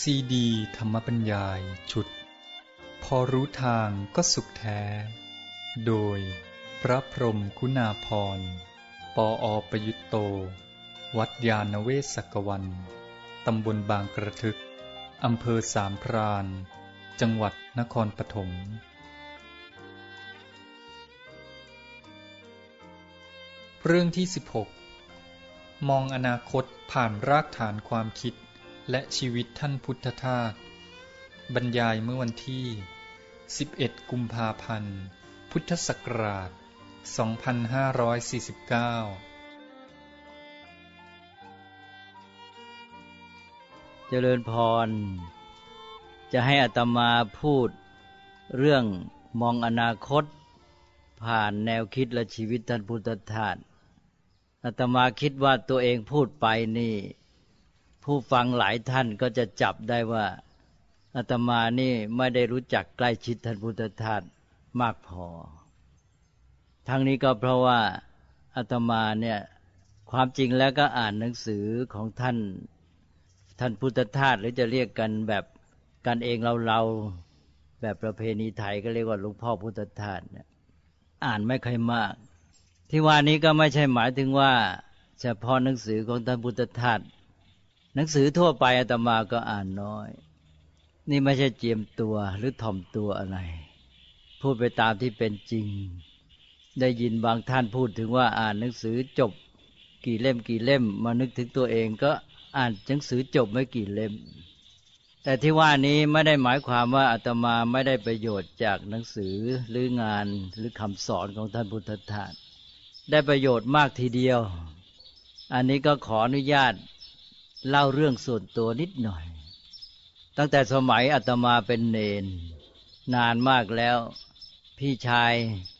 ซีดี ธรรมบัญญายชุด พอรู้ทางก็สุขแท้ โดยพระพรมคุณาพร ปออประยุตโต วัดยาณเวศกวัน ตำบลบางกระทึก อำเภอสามพราน จังหวัดนครปฐมเรื่องที่ 16 มองอนาคตผ่านรากฐานความคิด และชีวิตท่านพุทธทาสบรรยายเมื่อวันที่ 11 กุมภาพันธ์ พุทธศักราช 2549 เจริญพร จะให้อัตมาพูดเรื่องมองอนาคต ผ่านแนวคิดและชีวิตท่านพุทธทาสอาตมาคิดว่าตัวเองพูดไปนี่ ผู้ฟังหลายท่านก็จะจับได้ว่าอาตมานี่ไม่ได้รู้จักใกล้ชิดท่านพุทธทาสมากพอ ทั้งนี้ก็เพราะว่าอาตมาเนี่ยความจริงแล้วก็อ่านหนังสือของท่าน ท่านพุทธทาสหรือจะเรียกกันแบบกันเองเราเราแบบประเพณีไทยก็เรียกว่าหลวงพ่อพุทธทาสเนี่ยอ่านไม่ค่อยมาก ที่ว่านี้ก็ไม่ใช่หมายถึงว่า เฉพาะหนังสือของท่านพุทธทาส หนังสือทั่วไปอาตมาก็อ่านน้อย นี่ไม่ใช่เจียมตัวหรือถ่อมตัวอะไร พูดไปตามที่เป็นจริง ได้ยินบางท่านพูดถึงว่าอ่านหนังสือจบ กี่เล่มกี่เล่ม มานึกถึงตัวเองก็อ่านหนังสือจบไม่กี่เล่ม แต่ที่ว่านี้ไม่ได้หมายความว่าอาตมาไม่ได้ประโยชน์จากหนังสือหรืองานหรือคำสอนของท่านพุทธทาสได้ประโยชน์มากทีเดียว อันนี้ก็ขออนุญาต เล่าเรื่องส่วนตัวนิดหน่อย ตั้งแต่สมัยอาตมาเป็นเนน นานมากแล้ว พี่ชาย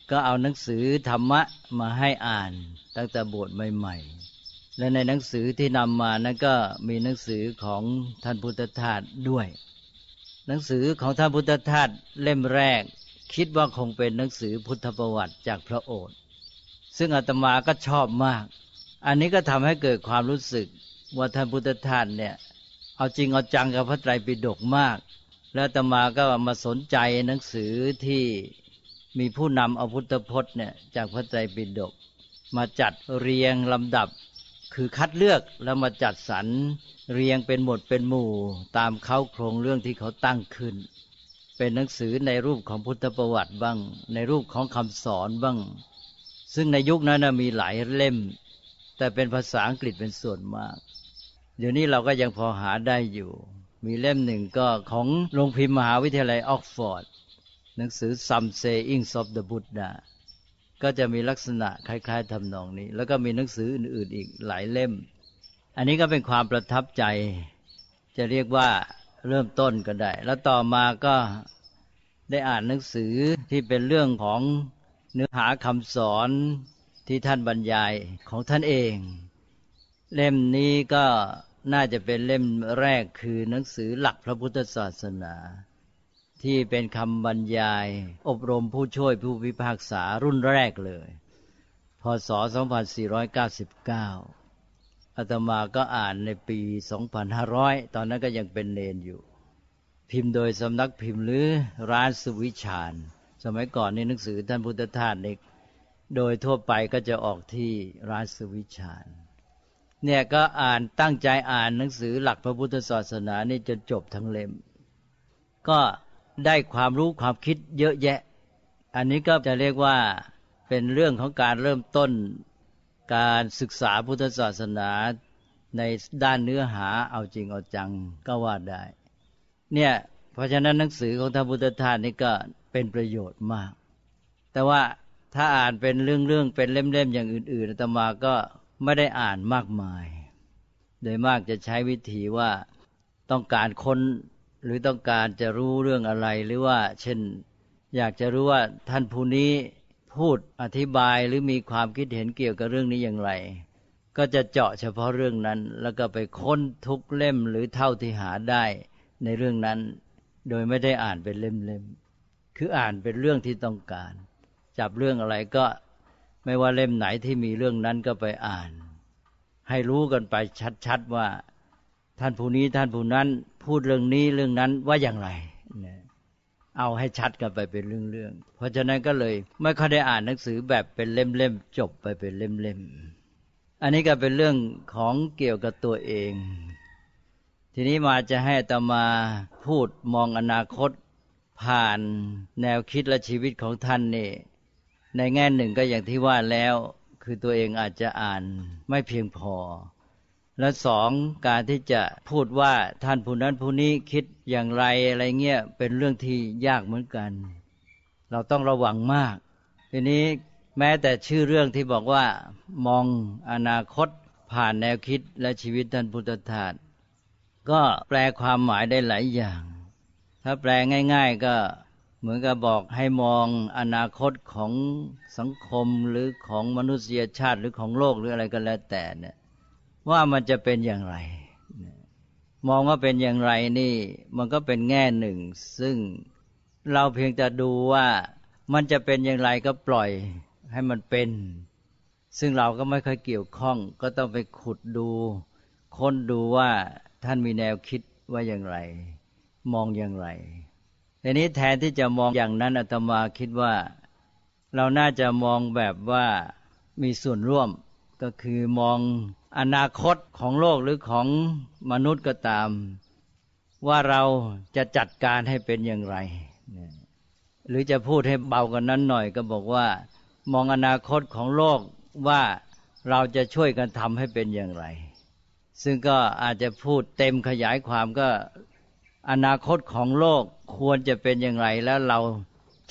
ก็เอาหนังสือธรรมะมาให้อ่าน ตั้งแต่บวชใหม่ๆ และในหนังสือที่นำมานั้นก็มีหนังสือของท่านพุทธทาสด้วย หนังสือของท่านพุทธทาสเล่มแรก คิดว่าคงเป็นหนังสือพุทธประวัติจากพระโอษฐ์ซึ่งอาตมาก็ชอบมาก อันนี้ก็ทำให้เกิดความรู้สึก ว่าท่านพุทธทาสเนี่ย เอาจริงเอาจังกับพระไตรปิฎกมาก แล้วตมาก็มาสนใจหนังสือที่มีผู้นำเอาพุทธพจน์เนี่ยจากพระไตรปิฎกมาจัดเรียงลำดับ คือคัดเลือกแล้วมาจัดสรรเรียงเป็นหมวดเป็นหมู่ ตามเขาโครงเรื่องที่เขาตั้งขึ้น เป็นหนังสือในรูปของพุทธประวัติบ้าง ในรูปของคำสอนบ้าง ซึ่งในยุคนั้นมีหลายเล่ม แต่เป็นภาษาอังกฤษเป็นส่วนมาก เดี๋ยวนี้เราก็ยังพอหาได้อยู่ มีเล่มหนึ่งก็ของโรงพิมพ์มหาวิทยาลัยออกฟอร์ด หนังสือ Some Sayings of the Buddha ก็จะมีลักษณะคล้าย ๆทำนองนี้ แล้วก็มีหนังสืออื่นๆอีกหลายเล่ม อันนี้ก็เป็นความประทับใจ จะเรียกว่าเริ่มต้นก็ได้ แล้วต่อมาก็ได้อ่านหนังสือที่เป็นเรื่องของเนื้อหาคำสอนที่ท่านบรรยายของท่านเอง เล่มนี้ก็น่าจะเป็นเล่มแรกคือหนังสือหลักพระพุทธศาสนา ที่เป็นคำบรรยาย อบรมผู้ช่วยผู้พิพากษารุ่นแรกเลย พศ 2499 อาตมาก็อ่านในปี 2500 ตอนนั้นก็ยังเป็นเนนอยู่ พิมพ์โดยสำนักพิมพ์หรือร้านสุวิชาน สมัยก่อนในหนังสือท่านพุทธทาสเอกโดยทั่วไปก็จะออกที่ร้านสุวิชาน เนี่ยก็อ่านตั้งใจอ่านหนังสือหลักพระพุทธศาสนานี่จนจบทั้งเล่ม ก็ได้ความรู้ความคิดเยอะแยะ อันนี้ก็จะเรียกว่าเป็นเรื่องของการเริ่มต้นการศึกษาพุทธศาสนาในด้านเนื้อหาเอาจริงเอาจังก็ว่าได้ เนี่ยเพราะฉะนั้นหนังสือของท่านพุทธทาสนี่ก็เป็นประโยชน์มาก แต่ว่าถ้าอ่านเป็นเรื่องๆเป็นเล่มๆอย่างอื่นๆอาตมาก็ ไม่ได้อ่านมากมาย โดยมากจะใช้วิธีว่าต้องการค้นหรือต้องการจะรู้เรื่องอะไรหรือว่า เช่น อยากจะรู้ว่าท่านผู้นี้พูดอธิบายหรือมีความคิดเห็นเกี่ยวกับเรื่องนี้อย่างไร ก็จะเจาะเฉพาะเรื่องนั้น แล้วก็ไปค้นทุกเล่มหรือเท่าที่หาได้ในเรื่องนั้น โดยไม่ได้อ่านเป็นเล่มๆคืออ่านเป็นเรื่องที่ต้องการ จับเรื่องอะไรก็ ไม่ว่าเล่มไหนที่มีเรื่องนั้นก็ไปอ่าน ให้รู้กันไปชัดๆว่า ท่านผู้นี้ท่านผู้นั้นพูดเรื่องนี้เรื่องนั้นว่าอย่างไรเอาให้ชัดกันไปเป็นเรื่องๆ เพราะฉะนั้นก็เลย ไม่ค่อยได้อ่านหนังสือแบบเป็นเล่มๆจบไปเป็นเล่มๆ อันนี้ก็เป็นเรื่องของเกี่ยวกับตัวเอง ทีนี้มาจะให้ตมาพูดมองอนาคตผ่านแนวคิดและชีวิตของท่านนี่ ในแง่หนึ่งก็อย่างที่ว่าแล้วคือตัวเองอาจจะอ่านไม่เพียงพอ และสองการที่จะพูดว่าท่านผู้นั้นผู้นี้คิดอย่างไรอะไรเงี้ยเป็นเรื่องที่ยากเหมือนกัน เราต้องระวังมาก ทีนี้แม้แต่ชื่อเรื่องที่บอกว่า มองอนาคตผ่านแนวคิดและชีวิตท่านพุทธทาสก็แปลความหมายได้หลายอย่าง ถ้าแปลง่าย ๆ ก็ เหมือนกับบอกให้มองอนาคตของสังคมหรือของมนุษยชาติหรือของโลกหรืออะไรก็แล้วแต่เนี่ยว่ามันจะเป็นอย่างไร มองว่าเป็นอย่างไรนี่ มันก็เป็นแง่หนึ่ง ซึ่งเราเพียงแต่ดูว่ามันจะเป็นอย่างไรก็ปล่อยให้มันเป็น ซึ่งเราก็ไม่ค่อยเกี่ยวข้อง ก็ต้องไปขุดดู ค้นดูว่าท่านมีแนวคิดว่าอย่างไร มองอย่างไร ทีนี้แทนที่จะมองอย่างนั้นอาตมาคิดว่า เราน่าจะมองแบบว่ามีส่วนร่วม ก็คือมองอนาคตของโลกหรือของมนุษย์ก็ตาม ว่าเราจะจัดการให้เป็นอย่างไร หรือจะพูดให้เบากันนั้นหน่อยก็บอกว่า มองอนาคตของโลกว่าเราจะช่วยกันทำให้เป็นอย่างไร ซึ่งก็อาจจะพูดเต็มขยายความก็อนาคตของโลก ควรจะเป็นอย่างไร แล้วเรา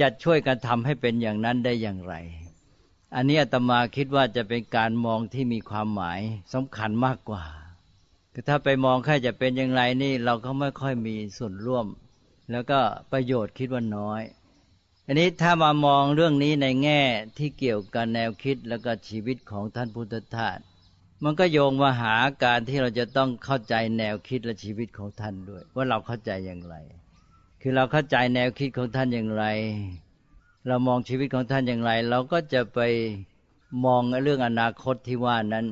จะช่วยกันทำให้เป็นอย่างนั้นได้อย่างไร อันนี้อาตมาคิดว่าจะเป็นการมองที่มีความหมายสำคัญมากกว่าคือถ้าไปมองแค่จะเป็นอย่างไรนี่เราก็ไม่ค่อยมีส่วนร่วม แล้วก็ประโยชน์คิดว่าน้อย อันนี้ถ้ามามองเรื่องนี้ในแง่ที่เกี่ยวกับแนวคิดแล้วก็ชีวิตของท่านพุทธทาสมันก็โยงมาหาการที่เราจะต้องเข้าใจแนวคิดและชีวิตของท่านด้วย ว่าเราเข้าใจอย่างไร คือเราเข้าใจแนวคิดของท่านอย่างไร เรามองชีวิตของท่านอย่างไร เราก็จะไปมองเรื่องอนาคตที่ว่านั้น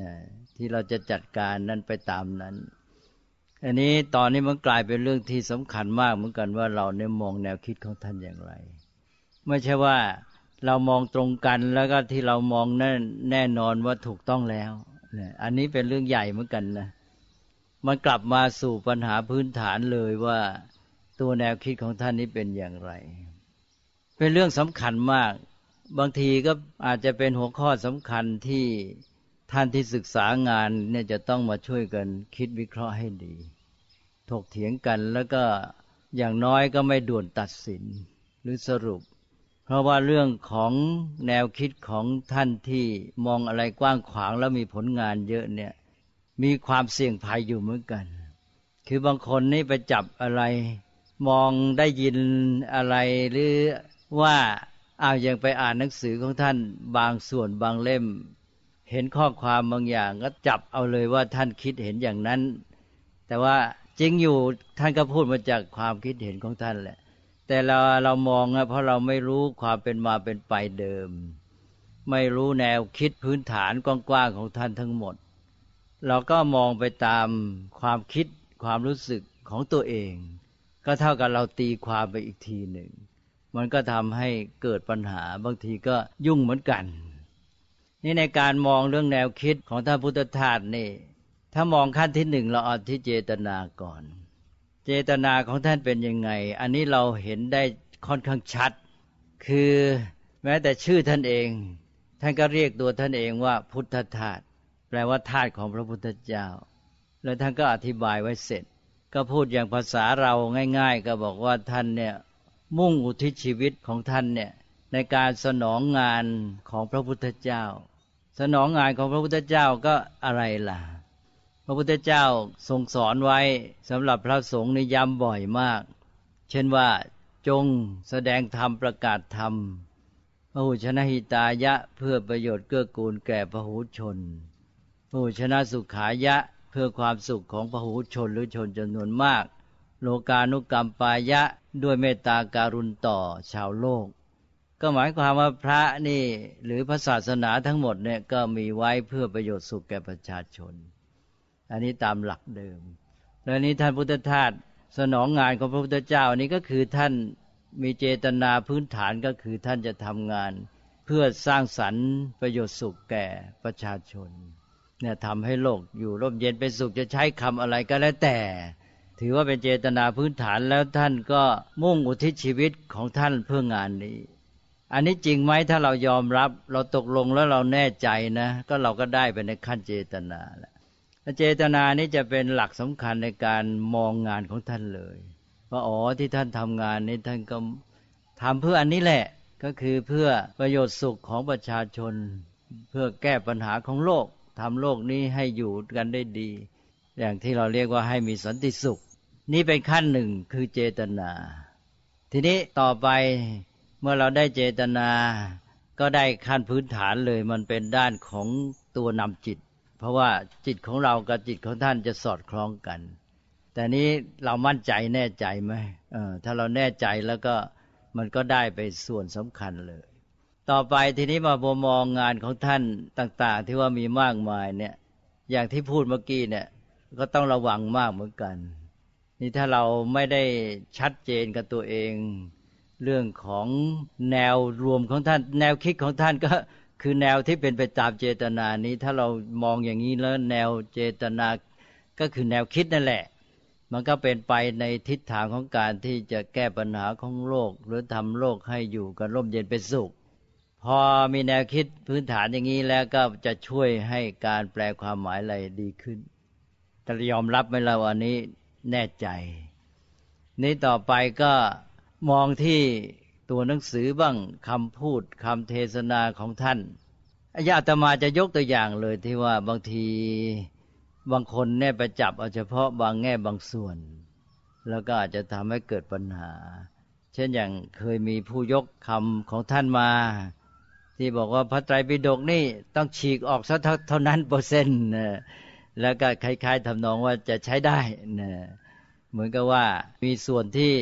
นะที่เราจะจัดการนั้นไปตามนั้น อันนี้ตอนนี้มันกลายเป็นเรื่องที่สำคัญมากเหมือนกันว่าเราเนี่ยมองแนวคิดของท่านอย่างไร ไม่ใช่ว่าเรามองตรงกันแล้วก็ที่เรามองแน่นแน่นอนว่าถูกต้องแล้วเนี่ยอันนี้เป็นเรื่องใหญ่เหมือนกันนะ มันกลับมาสู่ปัญหาพื้นฐานเลยว่า ตัวแนวคิดของท่านนี้เป็นอย่างไร เป็นเรื่องสำคัญมาก บางทีก็อาจจะเป็นหัวข้อสำคัญที่ท่านที่ศึกษางานเนี่ยจะต้องมาช่วยกันคิดวิเคราะห์ให้ดี ถกเถียงกันแล้วก็อย่างน้อยก็ไม่ด่วนตัดสินหรือสรุป เพราะว่าเรื่องของแนวคิดของท่านที่มองอะไรกว้างขวางแล้วมีผลงานเยอะเนี่ย มีความเสี่ยงภัยอยู่เหมือนกัน คือบางคนนี่ไปจับอะไร มองได้ยินอะไรหรือว่าเอาอย่างไปอ่านหนังสือของท่านบางส่วนบางเล่ม เห็นข้อความบางอย่างก็จับเอาเลยว่าท่านคิดเห็นอย่างนั้น แต่ว่าจริงอยู่ท่านก็พูดมาจากความคิดเห็นของท่านแหละ แต่เราเรามองนะเพราะเราไม่รู้ความเป็นมาเป็นไปเดิม ไม่รู้แนวคิดพื้นฐานกว้างๆของท่านทั้งหมด เราก็มองไปตามความคิดความรู้สึกของตัวเอง ก็เท่ากับเราตีความไปอีกทีหนึ่ง มันก็ทำให้เกิดปัญหาบางทีก็ยุ่งเหมือนกัน นี่ในการมองเรื่องแนวคิดของท่านพุทธทาสนี่ ถ้ามองขั้นที่หนึ่งเราเอาที่เจตนาก่อน เจตนาของท่านเป็นยังไง อันนี้เราเห็นได้ค่อนข้างชัด คือแม้แต่ชื่อท่านเอง ท่านก็เรียกตัวท่านเองว่าพุทธทาสแปลว่าทาสของพระพุทธเจ้า แล้วท่านก็อธิบายไว้เสร็จ ก็พูดอย่างภาษาเราง่าย ๆ ก็บอกว่าท่านเนี่ยมุ่งอุทิศชีวิตของท่านเนี่ยในการสนองงานของพระพุทธเจ้า สนองงานของพระพุทธเจ้าก็อะไรล่ะ พระพุทธเจ้าทรงสอนไว้สำหรับพระสงฆ์ในย้ำบ่อยมาก เช่นว่าจงแสดงธรรมประกาศธรรมพระหุชนะหิตายะเพื่อประโยชน์เกื้อกูลแก่พระหูชนพระหุชนะสุขายะ พื่อความสุขของพระหูชนหรือชนจำนวนมาก โลกานุกรรมปายะด้วยเมตตาการุณต่อชาวโลก ก็หมายความว่าพระนี่หรือพระศาสนาทั้งหมดเนี่ยก็มีไว้เพื่อประโยชน์สุขแก่ประชาชน อันนี้ตามหลักเดิม แล้วนี้ท่านพุทธทาสสนองงานของพระพุทธเจ้าอันนี้ก็คือท่านมีเจตนาพื้นฐานก็คือท่านจะทำงาน เพื่อสร้างสรรค์ประโยชน์สุขแก่ประชาชน เนี่ยทำให้โลกอยู่ร่มเย็นเป็นสุขจะใช้คำอะไรก็แล้วแต่ ถือว่าเป็นเจตนาพื้นฐานแล้วท่านก็มุ่งอุทิศชีวิตของท่านเพื่องานนี้ อันนี้จริงไหมถ้าเรายอมรับเราตกลงแล้วเราแน่ใจนะ ก็เราก็ได้ไปในขั้นเจตนาแล้วเจตนานี้จะเป็นหลักสำคัญในการมองงานของท่านเลยว่าอ๋อที่ท่านทำงานนี้ท่านก็ทำเพื่ออันนี้แหละก็คือเพื่อประโยชน์สุขของประชาชน เพื่อแก้ปัญหาของโลก ทำโลกนี้ให้อยู่กันได้ดี อย่างที่เราเรียกว่าให้มีสันติสุข นี่เป็นขั้นหนึ่งคือเจตนา ทีนี้ต่อไปเมื่อเราได้เจตนา ก็ได้ขั้นพื้นฐานเลย มันเป็นด้านของตัวนำจิต เพราะว่าจิตของเรากับจิตของท่านจะสอดคล้องกัน แต่นี้เรามั่นใจแน่ใจไหมถ้าเราแน่ใจแล้วก็มันก็ได้ไปส่วนสำคัญเลย ต่อไปทีนี้มาบมองงานของท่านต่าง ๆ ที่ว่ามีมากมายเนี่ย อย่างที่พูดเมื่อกี้เนี่ย ก็ต้องระวังมากเหมือนกัน นี่ถ้าเราไม่ได้ชัดเจนกับตัวเอง เรื่องของแนวรวมของท่าน แนวคิดของท่านก็คือแนวที่เป็นไปตามเจตนานี้ ถ้าเรามองอย่างนี้แล้วแนวเจตนาก็คือแนวคิดนั่นแหละ มันก็เป็นไปในทิศทางของการที่จะแก้ปัญหาของโลก หรือทำโลกให้อยู่กันร่มเย็นเป็นสุข พอมีแนวคิดพื้นฐานอย่างนี้แล้วก็จะช่วยให้การแปลความหมายอะไรดีขึ้นแต่ยอมรับไหมเราอันนี้แน่ใจ นี้ต่อไปก็มองที่ตัวหนังสือบ้างคำพูดคำเทศนาของท่านอาตมาจะยกตัวอย่างเลยที่ว่าบางทีบางคนเนี่ยไปจับเอาเฉพาะบางแง่บางส่วน แล้วก็อาจจะทำให้เกิดปัญหา เช่นอย่างเคยมีผู้ยกคำของท่านมา ที่บอกว่าพระไตรปิฎกนี่ต้องฉีกออกสักเท่านั้นเปอร์เซ็นต์แล้วก็คล้ายๆทำนองว่าจะใช้ได้นะเหมือนกับว่ามีส่วนที่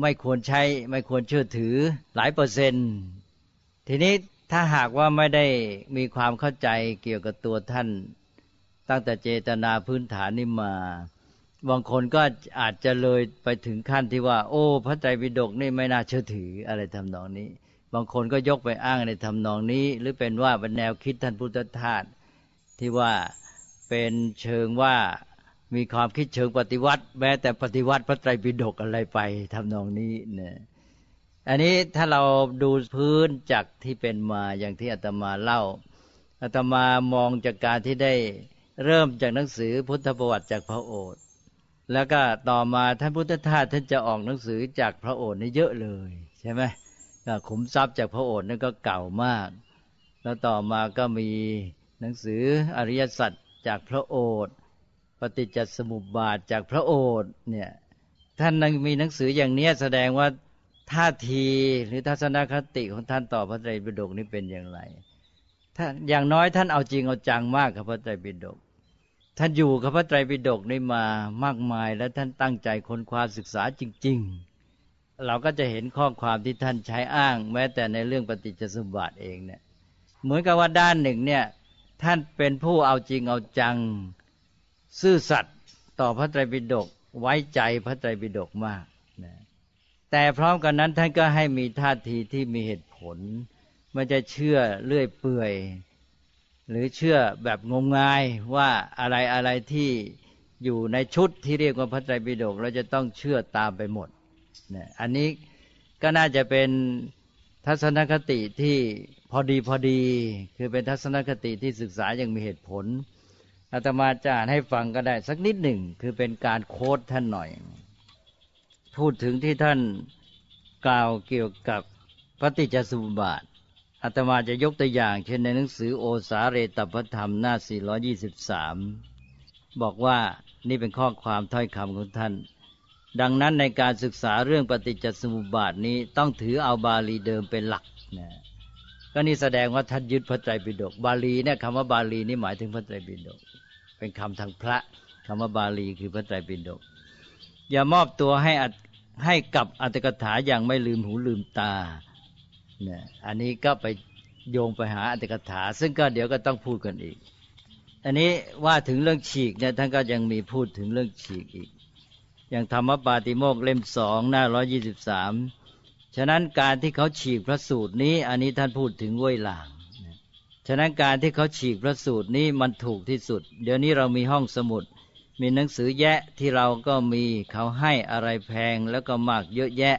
ไม่ควรใช้ไม่ควรเชื่อถือหลายเปอร์เซ็นต์ ทีนี้ถ้าหากว่าไม่ได้มีความเข้าใจเกี่ยวกับตัวท่าน ตั้งแต่เจตนาพื้นฐานนี่มา บางคนก็อาจจะเลยไปถึงขั้นที่ว่า โอ้ พระไตรปิฎกนี่ไม่น่าเชื่อถืออะไรทำนองนี้ บางคนก็ยกไปอ้างในทำนองนี้ หรือเป็นว่าเป็นแนวคิดท่านพุทธทาสที่ว่าเป็นเชิงว่ามีความคิดเชิงปฏิวัติ แม้แต่ปฏิวัติพระไตรปิฎกอะไรไปทำนองนี้เนี่ยอันนี้ถ้าเราดูพื้นจากที่เป็นมาอย่างที่อาตมาเล่าอาตมามองจากการที่ได้เริ่มจากหนังสือพุทธประวัติจากพระโอษฐ์แล้วก็ต่อมาท่านพุทธทาสท่านจะออกหนังสือจากพระโอษฐ์นี่เยอะเลยใช่ไหม ขุมทรัพย์จากพระโอษฐ์นั่นก็เก่ามาก แล้วต่อมาก็มีหนังสืออริยสัจจากพระโอษฐ์ปฏิจจสมุปบาทจากพระโอษฐ์เนี่ยท่านมีหนังสืออย่างนี้แสดงว่าท่าทีหรือทัศนคติของท่านต่อพระไตรปิฎกนี้เป็นอย่างไรท่านอย่างน้อยท่านเอาจริงเอาจังมากกับพระไตรปิฎกท่านอยู่กับพระไตรปิฎกนี้มามากมาย และท่านตั้งใจค้นคว้าศึกษาจริง ๆ เราก็จะเห็นข้อความที่ท่านใช้อ้าง แม้แต่ในเรื่องปฏิจจสมบัติเองเนี่ย เหมือนกับว่าด้านหนึ่งเนี่ย ท่านเป็นผู้เอาจริงเอาจัง ซื่อสัตย์ต่อพระไตรปิฎกไว้ใจพระไตรปิฎกมากนะแต่พร้อมกันนั้นท่านก็ให้มีท่าทีที่มีเหตุผลไม่จะเชื่อเลื่อยเปื่อย หรือเชื่อแบบงมงายว่าอะไรอะไรที่อยู่ในชุดที่เรียกว่าพระไตรปิฎกเราจะต้องเชื่อตามไปหมด เนี่ยอันนี้ก็น่าจะเป็นทัศนคติที่พอดีพอดี คือเป็นทัศนคติที่ศึกษาอย่างมีเหตุผลอาตมาจะอ่านให้ฟังก็ได้สักนิดหนึ่ง คือเป็นการโค้ดท่านหน่อย พูดถึงที่ท่านกล่าวเกี่ยวกับปฏิจจสมุปบาทอาตมาจะยกตัวอย่าง เช่นในหนังสือโอสาเรตพธรรมหน้า 423 บอกว่านี่เป็นข้อความถ้อยคำของท่าน ดังนั้นในการศึกษาเรื่องปฏิจจสมุปบาทนี้ต้องถือเอาบาลีเดิมเป็นหลักนะก็นี่แสดงว่าท่านยึดพระไตรปิฎกบาลีเนี่ยคำว่าบาลีนี่หมายถึงพระไตรปิฎกเป็นคำทางพระคำว่าบาลีคือพระไตรปิฎกอย่ามอบตัวให้ให้กับอัตถกถาอย่างไม่ลืมหูลืมตาเนี่ยอันนี้ก็ไปโยงไปหาอัตถกถา ซึ่งก็เดี๋ยวก็ต้องพูดกันอีก อันนี้ว่าถึงเรื่องฉีกเนี่ยท่านก็ยังมีพูดถึงเรื่องฉีกอีก อย่างธรรมปาติโมกเล่มสองหน้าร้อยี่สิบสามฉะนั้นการที่เขาฉีกพระสูตรนี้ อันนี้ท่านพูดถึงว้ยหลางฉะนั้นการที่เขาฉีกพระสูตรนี้มันถูกที่สุด เดี๋ยวนี้เรามีห้องสมุด มีหนังสือแยะที่เราก็มีเขาให้อะไรแพงแล้วก็มากเยอะแยะ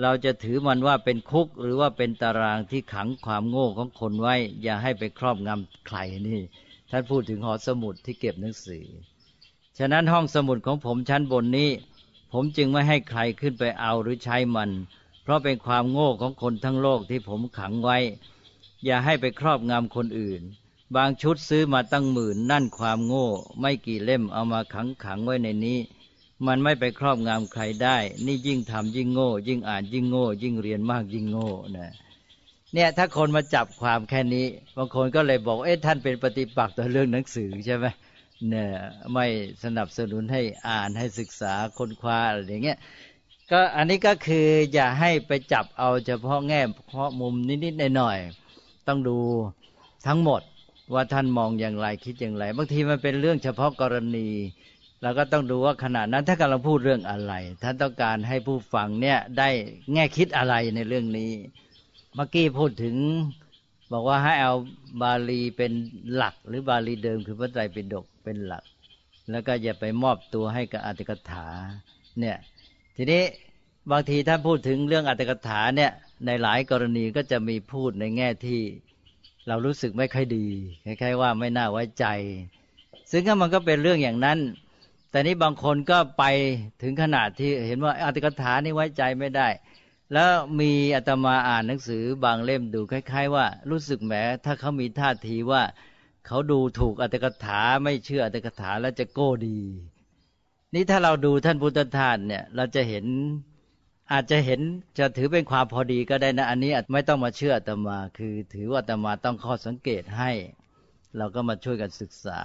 เราจะถือมันว่าเป็นคุกหรือว่าเป็นตารางที่ขังความโง่ของคนไว้ อย่าให้ไปครอบงำใครนี่ ท่านพูดถึงหอสมุดที่เก็บหนังสือ ฉะนั้นห้องสมุดของผมชั้นบนนี้ ผมจึงไม่ให้ใครขึ้นไปเอาหรือใช้มัน เพราะเป็นความโง่ของคนทั้งโลกที่ผมขังไว้ อย่าให้ไปครอบงำคนอื่น บางชุดซื้อมาตั้งหมื่นนั่นความโง่ ไม่กี่เล่มเอามาขังขังไว้ในนี้ มันไม่ไปครอบงำใครได้ นี่ยิ่งทำยิ่งโง่ ยิ่งอ่านยิ่งโง่ ยิ่งเรียนมากยิ่งโง่นะเนี่ยถ้าคนมาจับความแค่นี้ บางคนก็เลยบอกเอ๊ะท่านเป็นปฏิปักษ์ต่อเรื่องหนังสือใช่ไหม เนี่ยไม่สนับสนุนให้อ่านให้ศึกษาค้นคว้าอะไรอย่างเงี้ยก็อันนี้ก็คืออย่าให้ไปจับเอาเฉพาะแง่เฉพาะมุมนิดๆหน่อยๆต้องดูทั้งหมดว่าท่านมองอย่างไรคิดอย่างไรบางทีมันเป็นเรื่องเฉพาะกรณีเราก็ต้องดูว่าขณะนั้นถ้ากำลังพูดเรื่องอะไรท่านต้องการให้ผู้ฟังเนี่ยได้แง่คิดอะไรในเรื่องนี้ เมื่อกี้พูดถึง บอกว่าให้เอาบาลีเป็นหลักหรือบาลีเดิมคือพระไตรปิฎก เป็นหลัก แล้วก็อย่าไปมอบตัวให้กับอัตถกถาเนี่ยทีนี้บางทีท่านพูดถึงเรื่องอัตถกถาเนี่ยในหลายกรณีก็จะมีพูดในแง่ที่เรารู้สึกไม่ค่อยดีคล้ายๆว่าไม่น่าไว้ใจ ซึ่งมันก็เป็นเรื่องอย่างนั้น แต่นี้บางคนก็ไปถึงขนาดที่เห็นว่าอัตถกถานี่ไว้ใจไม่ได้ แล้วมีอาตมาอ่านหนังสือบางเล่มดูคล้าย ๆ ว่ารู้สึกแหมถ้าเขามีท่าทีว่า เขาดูถูกอัตถกถาไม่เชื่ออัตถกถาแล้วจะโก้ดี นี่ถ้าเราดูท่านพุทธทาสเนี่ย เราจะเห็นอาจจะเห็นจะถือเป็นความพอดีก็ได้นะ อันนี้อาจไม่ต้องมาเชื่ออาตมา คือถือว่าอาตมาต้องข้อสังเกตให้ เราก็มาช่วยกันศึกษา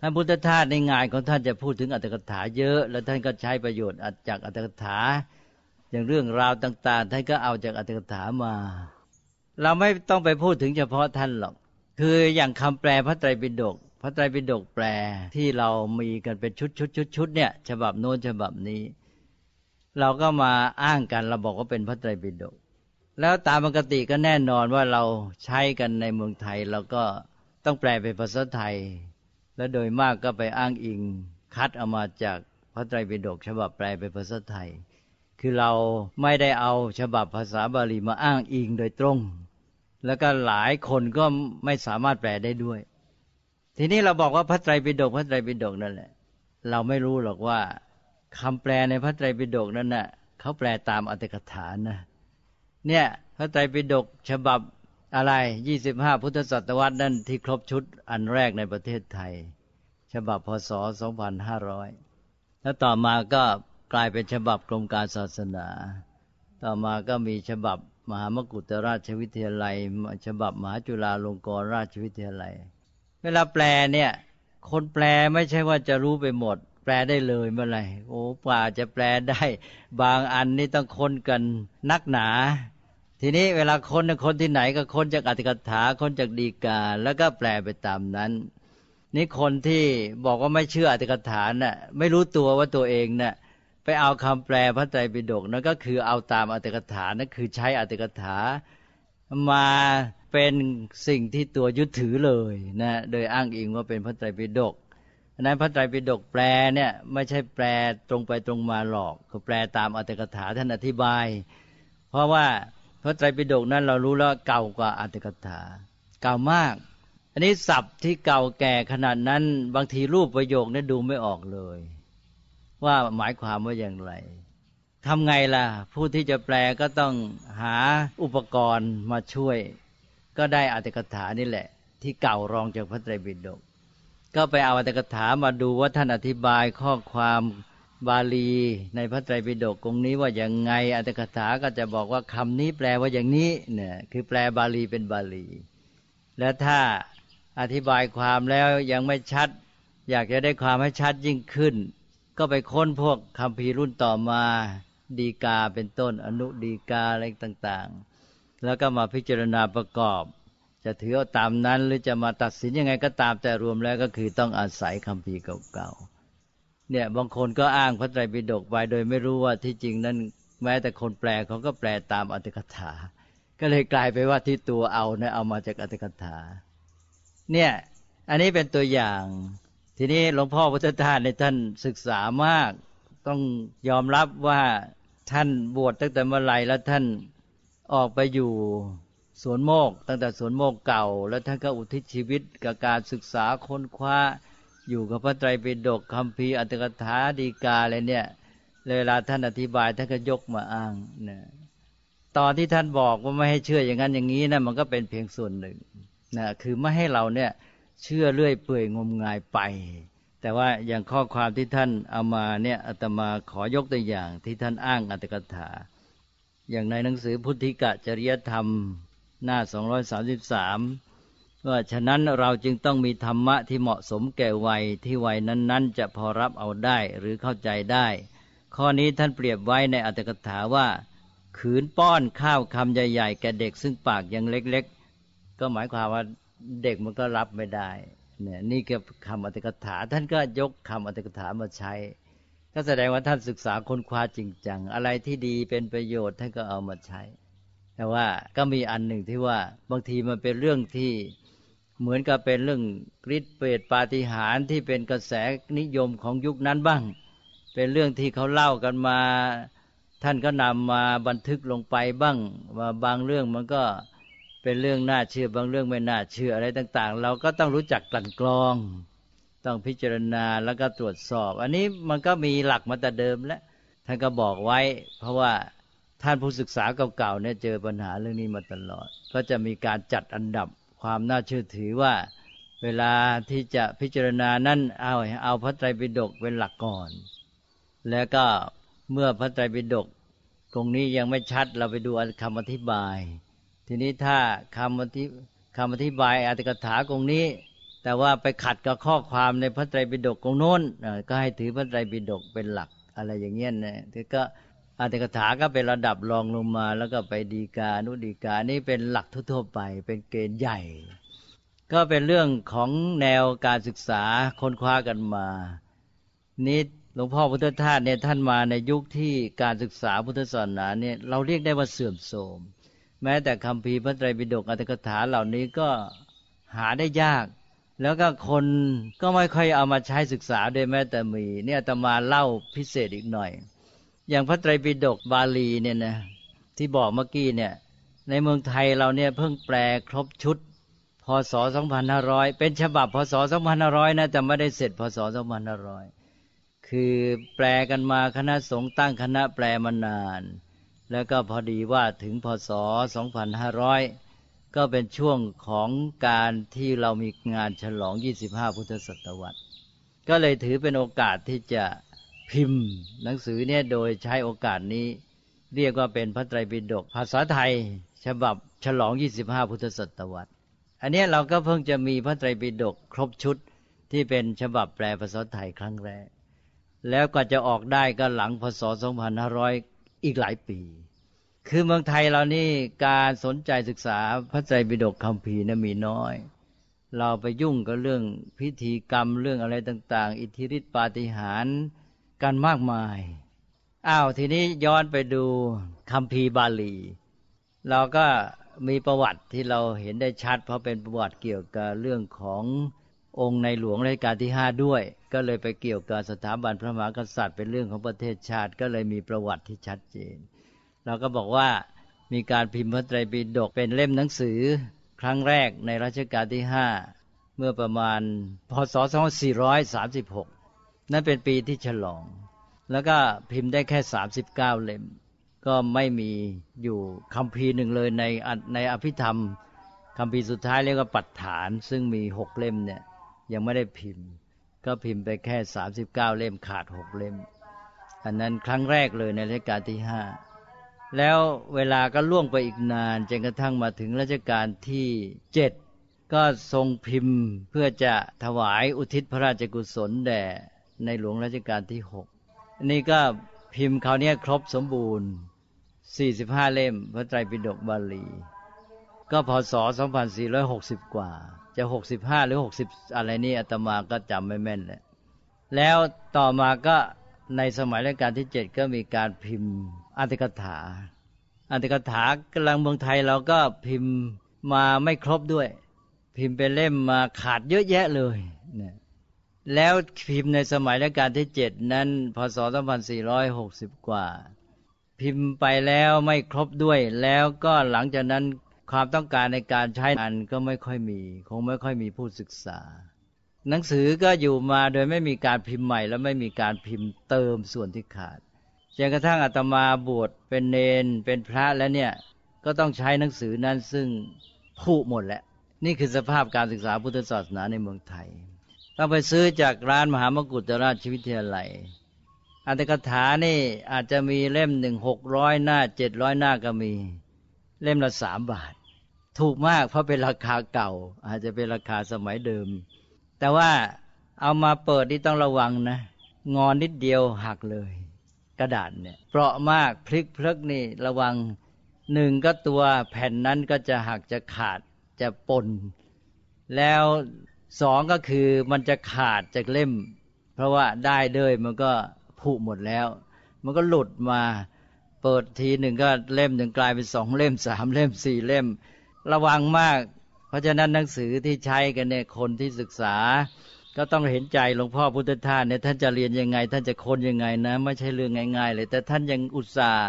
ท่านพุทธทาสในงานของท่านจะพูดถึงอัตถกถาเยอะ แล้วท่านก็ใช้ประโยชน์จากอัตถกถา อย่างเรื่องราวต่าง ๆ ท่านก็เอาจากอัตถกถามา เราไม่ต้องไปพูดถึงเฉพาะท่านหรอก คืออย่างคำแปลพระไตรปิฎกพระไตรปิฎกแปลที่เรามีกันเป็นชุดชุดชุดชุดเนี่ย ฉบับโน้นฉบับนี้ เราก็มาอ้างกันเราบอกว่าเป็นพระไตรปิฎกแล้วตามปกติก็แน่นอนว่าเราใช้กันในเมืองไทยเราก็ต้องแปลเป็นภาษาไทย และโดยมากก็ไปอ้างอิงคัดเอามาจากพระไตรปิฎกฉบับแปลเป็นภาษาไทย คือเราไม่ได้เอาฉบับภาษาบาลีมาอ้างอิงโดยตรง แล้วก็หลายคนก็ไม่สามารถแปลได้ด้วย ทีนี้เราบอกว่าพระไตรปิฎกพระไตรปิฎกนั่นแหละ เราไม่รู้หรอกว่าคำแปลในพระไตรปิฎกนั้นนะ่ะเขาแปลตามอัตถกถานะเนี่ยพระไตรปิฎกฉบับอะไรยี่สิบห้าพุทธศตวรรษนั่นที่ครบชุดอันแรกในประเทศไทย ฉบับพศสองพันห้าร้อยแล้วต่อมาก็กลายเป็นฉบับกรมการศาสนา ต่อมาก็มีฉบับ มหามกุฏราชวิทยาลัย ฉบับมหาจุฬาลงกรณราชวิทยาลัย เวลาแปลเนี่ย คนแปลไม่ใช่ว่าจะรู้ไปหมด แปลได้เลยเมื่อไหร่โอ้ป่าจะแปลได้ บางอันนี่ต้องค้นกันนักหนา ทีนี้เวลาค้นคนที่ไหนก็ค้นจากอธิกถาค้นจากดีกา แล้วก็แปลไปตามนั้น นี่คนที่บอกว่าไม่เชื่ออธิกถาน่ะไม่รู้ตัวว่าตัวเองน่ะ ไปเอาคำแปลพระไตรปิฎกนั่นก็คือเอาตามอธิกถานั่นคือใช้อธิกถามาเป็นสิ่งที่ตัวยึดถือเลยนะโดยอ้างอิงว่าเป็นพระไตรปิฎกนั้นพระไตรปิฎกแปลเนี่ยไม่ใช่แปลตรงไปตรงมาหรอกก็แปลตามอัตถกถาท่านอธิบาย เพราะว่าพระไตรปิฎกนั้นเรารู้แล้วเก่ากว่าอัตถกถาเก่ามาก อันนี้ศัพท์ที่เก่าแก่ขนาดนั้นบางทีรูปประโยคนี่ดูไม่ออกเลย ว่าหมายความว่าอย่างไรทำไงล่ะ ผู้ที่จะแปลก็ต้องหาอุปกรณ์มาช่วย ก็ได้อัตถกถานี่แหละ ที่เก่ารองจากพระไตรปิฎกก็ไปเอาอัตถกถามาดูว่าท่านอธิบายข้อความบาลีในพระไตรปิฎกตรงนี้ว่าอย่างไงอัตถกถาก็จะบอกว่าคำนี้แปลว่าอย่างนี้เนี่ยคือแปลบาลีเป็นบาลี แล้วถ้าอธิบายความแล้วยังไม่ชัด อยากจะได้ความให้ชัดยิ่งขึ้น ก็ไปค้นพวกคำพีรุ่นต่อมาดีกาเป็นต้นอนุดีกาอะไรต่างๆ แล้วก็มาพิจารณาประกอบ จะถือเอาตามนั้นหรือจะมาตัดสินยังไงก็ตามแต่รวมแล้วก็คือต้องอาศัยคำพีเก่าๆเนี่ยบางคนก็อ้างพระไตรปิฎกไปโดยไม่รู้ว่าที่จริงนั้นแม้แต่คนแปลเขาก็แปลตามอัตถกถา ก็เลยกลายไปว่าที่ตัวเอาเนี่ยเอามาจากอัตถกถา เนี่ย อันนี้เป็นตัวอย่าง ทีนี้หลวงพ่อพุทธทาสในท่านศึกษามาก ต้องยอมรับว่าท่านบวชตั้งแต่เมื่อไรแล้วท่านออกไปอยู่สวนโมก ตั้งแต่สวนโมกเก่า แล้วท่านก็อุทิศชีวิตกับการศึกษาค้นคว้า อยู่กับพระไตรปิฎกคำพีอัตถกถาดีกาอะไรเนี่ยเวลาท่านอธิบายท่านก็ยกมาอ้างนะตอนที่ท่านบอกว่าไม่ให้เชื่ออย่างนั้นอย่างนี้นะมันก็เป็นเพียงส่วนหนึ่งนะคือไม่ให้เราเนี่ย เชื่อเรื่อยเปื่อยงมงายไป แต่ว่าอย่างข้อความที่ท่านเอามาเนี่ยอาตมาขอยกตัวอย่างที่ท่านอ้างอัตถกถา อย่างในหนังสือพุทธิกะจริยธรรมหน้า 233 ว่าฉะนั้นเราจึงต้องมีธรรมะที่เหมาะสมแก่วัยที่วัยนั้นๆ จะพอรับเอาได้หรือเข้าใจได้ ข้อนี้ท่านเปรียบไว้ในอัตถกถาว่า ขืนป้อนข้าวคำใหญ่ ๆ แก่เด็กซึ่งปากยังเล็ก ๆ ก็หมายความว่า เด็กมันก็รับไม่ได้เนี่ยนี่ก็คำอัตถกถา ท่านก็ยกคำอัตถกถามาใช้ก็แสดงว่าท่านศึกษาค้นคว้าจริงจังอะไรที่ดีเป็นประโยชน์ท่านก็เอามาใช้ แต่ว่าก็มีอันหนึ่งที่ว่าบางทีมันเป็นเรื่องที่เหมือนกับเป็นเรื่องฤทธิ์เปรตปาฏิหาริย์ที่เป็นกระแสนิยมของยุคนั้นบ้าง เป็นเรื่องที่เขาเล่ากันมา ท่านก็นำมาบันทึกลงไปบ้างว่าบางเรื่องมันก็ เป็นเรื่องน่าเชื่อบางเรื่องไม่น่าเชื่ออะไรต่าง ๆ เราก็ต้องรู้จักกลั่นกรอง ต้องพิจารณาแล้วก็ตรวจสอบ อันนี้มันก็มีหลักมาแต่เดิมแล้วท่านก็บอกไว้ เพราะว่าท่านผู้ศึกษาเก่าๆเนี่ยเจอปัญหาเรื่องนี้มาตลอด ก็จะมีการจัดอันดับความน่าเชื่อถือว่า เวลาที่จะพิจารณานั้นเอาเอาพระไตรปิฎกเป็นหลักก่อน แล้วก็เมื่อพระไตรปิฎกตรงนี้ยังไม่ชัดเราไปดูคำอธิบาย ทีนี้ถ้าคำอธิคำอธิบายอัตถกถากงนี้ แต่ว่าไปขัดกับข้อความในพระไตรปิฎกกงโน้นก็ให้ถือพระไตรปิฎกเป็นหลักอะไรอย่างเงี้ยนะถือก็อัตถกถาก็เป็นระดับรองลงมา แล้วก็ไปดีกานุดีกานี่เป็นหลักทั่วไป เป็นเกณฑ์ใหญ่ ก็เป็นเรื่องของแนวการศึกษาค้นคว้ากันมานี่หลวงพ่อพุทธทาสเนี่ยท่านมาในยุคที่การศึกษาพุทธศาสนาเนี่ยเราเรียกได้ว่าเสื่อมโทรม แม้แต่คำพีพระไตรปิฎกอัตถกถาเหล่านี้ก็หาได้ยาก แล้วก็คนก็ไม่ค่อยเอามาใช้ศึกษาด้วยแม้แต่มี เนี่ยตมาเล่าพิเศษอีกหน่อย อย่างพระไตรปิฎกบาลีเนี่ยนะที่บอกเมื่อกี้เนี่ย ในเมืองไทยเราเนี่ยเพิ่งแปลครบชุดพศ 2500 เป็นฉบับพศ 2500 นะแต่ไม่ได้เสร็จพศ 2500 คือแปลกันมาคณะสงฆ์ตั้งคณะแปลมานาน แล้วก็พอดีว่าถึงพศ 2500 ก็เป็นช่วงของการที่เรามีงานฉลอง 25 พุทธศตวรรษ ก็เลยถือเป็นโอกาสที่จะพิมพ์ หนังสือเนี่ยโดยใช้โอกาสนี้ เรียกว่าเป็นพระไตรปิฎกภาษาไทย ฉบับฉลอง 25 พุทธศตวรรษ อันนี้เราก็เพิ่งจะมีพระไตรปิฎกครบชุดที่เป็นฉบับแปลภาษาไทยครั้งแรก แล้วก็จะออกได้ก็หลังพศ 2500 อีกหลายปี คือเมืองไทยเรานี่การสนใจศึกษาพระไตรปิฎกคำพีนะมีน้อย เราไปยุ่งกับเรื่องพิธีกรรมเรื่องอะไรต่าง ๆ อิทธิฤทธิปาฏิหาริย์กันมากมาย อ้าวทีนี้ย้อนไปดูคำพีบาลี เราก็มีประวัติที่เราเห็นได้ชัด เพราะเป็นประวัติเกี่ยวกับเรื่องของ องค์ในหลวงรัชกาลที่ห้าด้วย ก็เลยไปเกี่ยวกับสถาบันพระมหากษัตริย์เป็นเรื่องของประเทศชาติ ก็เลยมีประวัติที่ชัดเจน เราก็บอกว่ามีการพิมพ์พระไตรปิฎกเป็นเล่มหนังสือครั้งแรกในรัชกาลที่ห้าเมื่อประมาณพศ 2436 นั่นเป็นปีที่ฉลอง แล้วก็พิมพ์ได้แค่ 39 เล่ม ก็ไม่มีอยู่คำพีหนึ่งเลยในในอภิธรรมคำพีสุดท้ายเรียกว่าปัฏฐาน ซึ่งมีหกเล่มเนี่ย ยังไม่ได้พิมพ์ ก็พิมพ์ไปแค่สามสิบเก้าเล่มขาดหกเล่ม อันนั้นครั้งแรกเลยในรัชกาลที่ห้าแล้วเวลาก็ล่วงไปอีกนานจนกระทั่งมาถึงรัชกาลที่เจ็ดก็ทรงพิมพ์เพื่อจะถวายอุทิศพระราชกุศลแด่ในหลวงรัชกาลที่หกนี่ก็พิมพ์คราวนี้ครบสมบูรณ์ 45 เล่มพระไตรปิฎกบาลี ก็พศ 2460 กว่า จะ65หรือ60อะไรนี่อาตมาก็จำไม่แม่นเลยแล้วต่อมาก็ในสมัยรัชกาลที่เจ็ดก็มีการพิมพ์อัติกถาอัติกถากำลังเมืองไทยเราก็พิมพ์มาไม่ครบด้วย พิมพ์เป็นเล่มมาขาดเยอะแยะเลยเนี่ยแล้วพิมพ์ในสมัยรัชกาลที่เจ็ดนั้นพศ 2460 กว่า พิมพ์ไปแล้วไม่ครบด้วย แล้วก็หลังจากนั้น ความต้องการในการใช้อันก็ไม่ค่อยมี คงไม่ค่อยมีผู้ศึกษา หนังสือก็อยู่มาโดยไม่มีการพิมพ์ใหม่ และไม่มีการพิมพ์เติมส่วนที่ขาดจนกระทั่งอาตมาบวชเป็นเนนเป็นพระแล้วเนี่ยก็ต้องใช้หนังสือนั้นซึ่งผุหมดแล้ว นี่คือสภาพการศึกษาพุทธศาสนาในเมืองไทยต้องไปซื้อจากร้านมหามกุฏราชวิทยาลัยอันตกถานี่อาจจะมีเล่มหนึ่งหกร้อยหน้าเจ็ดร้อยหน้าก็มี เล่มละสามบาท ถูกมากเพราะเป็นราคาเก่า อาจจะเป็นราคาสมัยเดิม แต่ว่าเอามาเปิดนี่ต้องระวังนะ งอนนิดเดียวหักเลย กระดาษเนี่ยเปราะมากพลิกพลิกนี่ระวังหนึ่งก็ตัวแผ่นนั้นก็จะหักจะขาดจะปน แล้วสองก็คือมันจะขาดจากเล่ม เพราะว่าได้เลยมันก็ผุหมดแล้ว มันก็หลุดมา เปิดทีหนึ่งก็เล่มหนึ่งกลายเป็นสองเล่มสามเล่มสี่เล่ม ระวังมาก เพราะฉะนั้นหนังสือที่ใช้กันเนี่ยคนที่ศึกษา ก็ต้องเห็นใจหลวงพ่อพุทธทาสเนี่ยท่านจะเรียนยังไง ท่านจะค้นยังไงนะไม่ใช่เรื่องง่าย ๆ เลย แต่ท่านยังอุตส่าห์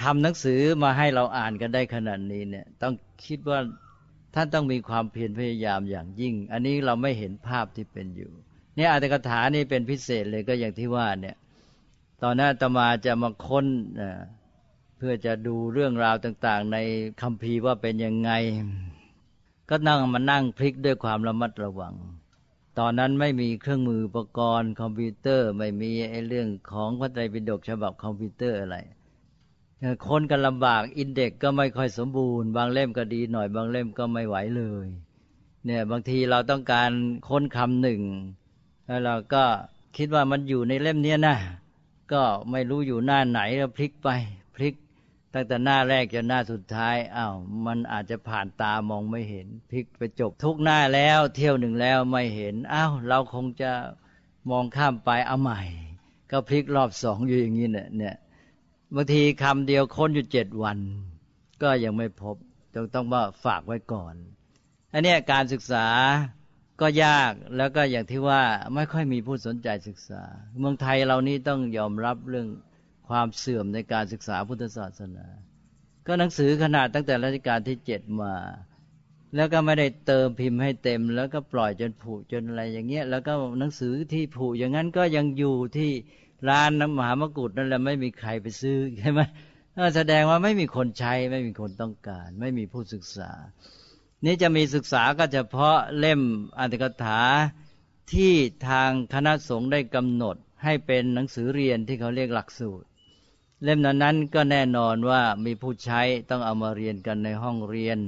ทำหนังสือมาให้เราอ่านกันได้ขนาดนี้เนี่ยต้องคิดว่าท่านต้องมีความเพียรพยายามอย่างยิ่ง อันนี้เราไม่เห็นภาพที่เป็นอยู่ เนี่ยอัตถกถานี่เป็นพิเศษเลยก็อย่างที่ว่าเนี่ย ตอนนั้นตมาจะมาค้น เพื่อจะดูเรื่องราวต่างๆ ในคำพีว่าเป็นยังไง ก็นั่งมานั่งพลิกด้วยความระมัดระวัง ตอนนั้นไม่มีเครื่องมืออุปกรณ์คอมพิวเตอร์ไม่มีไอ้เรื่องของพระไตรปิฎกฉบับคอมพิวเตอร์อะไรคนกันลำบากอินเด็กก็ไม่ค่อยสมบูรณ์ บางเล่มก็ดีหน่อยบางเล่มก็ไม่ไหวเลย เนี่ยบางทีเราต้องการค้นคำหนึ่งแล้วเราก็คิดว่ามันอยู่ในเล่มนี้นะก็ไม่รู้อยู่หน้าไหนก็พลิกไปพลิก ตั้งแต่หน้าแรกจนหน้าสุดท้ายอา้าวมันอาจจะผ่านตามองไม่เห็นพลิกไปจบทุกหน้าแล้วเที่ยวหนึ่งแล้วไม่เห็นอ้าวเราคงจะมองข้ามไปเอาใหม่ ก็พลิกรอบสองอยู่อย่างนี้เนี่ยเนี่ยบางทีคำเดียวค้นอยู่เจ็ดวัน ก็ยังไม่พบต้องต้องว่าฝากไว้ก่อนอันนี้การศึกษาก็ยากแล้วก็อย่างที่ว่าไม่ค่อยมีผู้สนใจศึกษา เมืองไทยเรานี้ต้องยอมรับเรื่อง ความเสื่อมในการศึกษาพุทธศาสนา ก็หนังสือขนาดตั้งแต่รัชกาลที่เจ็ดมา แล้วก็ไม่ได้เติมพิมพ์ให้เต็ม แล้วก็ปล่อยจนผุจนอะไรอย่างเงี้ย แล้วก็หนังสือที่ผุอย่างนั้นก็ยังอยู่ที่ร้านน้ำมหามกุฏนั่นแหละไม่มีใครไปซื้อใช่ไหมแสดงว่าไม่มีคนใช้ไม่มีคนต้องการ ไม่มีผู้ศึกษา นี่จะมีศึกษาก็เฉพาะเล่มอัตถกถาที่ทางคณะสงฆ์ได้กำหนดให้เป็นหนังสือเรียนที่เขาเรียกหลักสูตร เล่มนั้นนั้นก็แน่นอนว่ามีผู้ใช้ต้องเอามาเรียนกันในห้องเรียน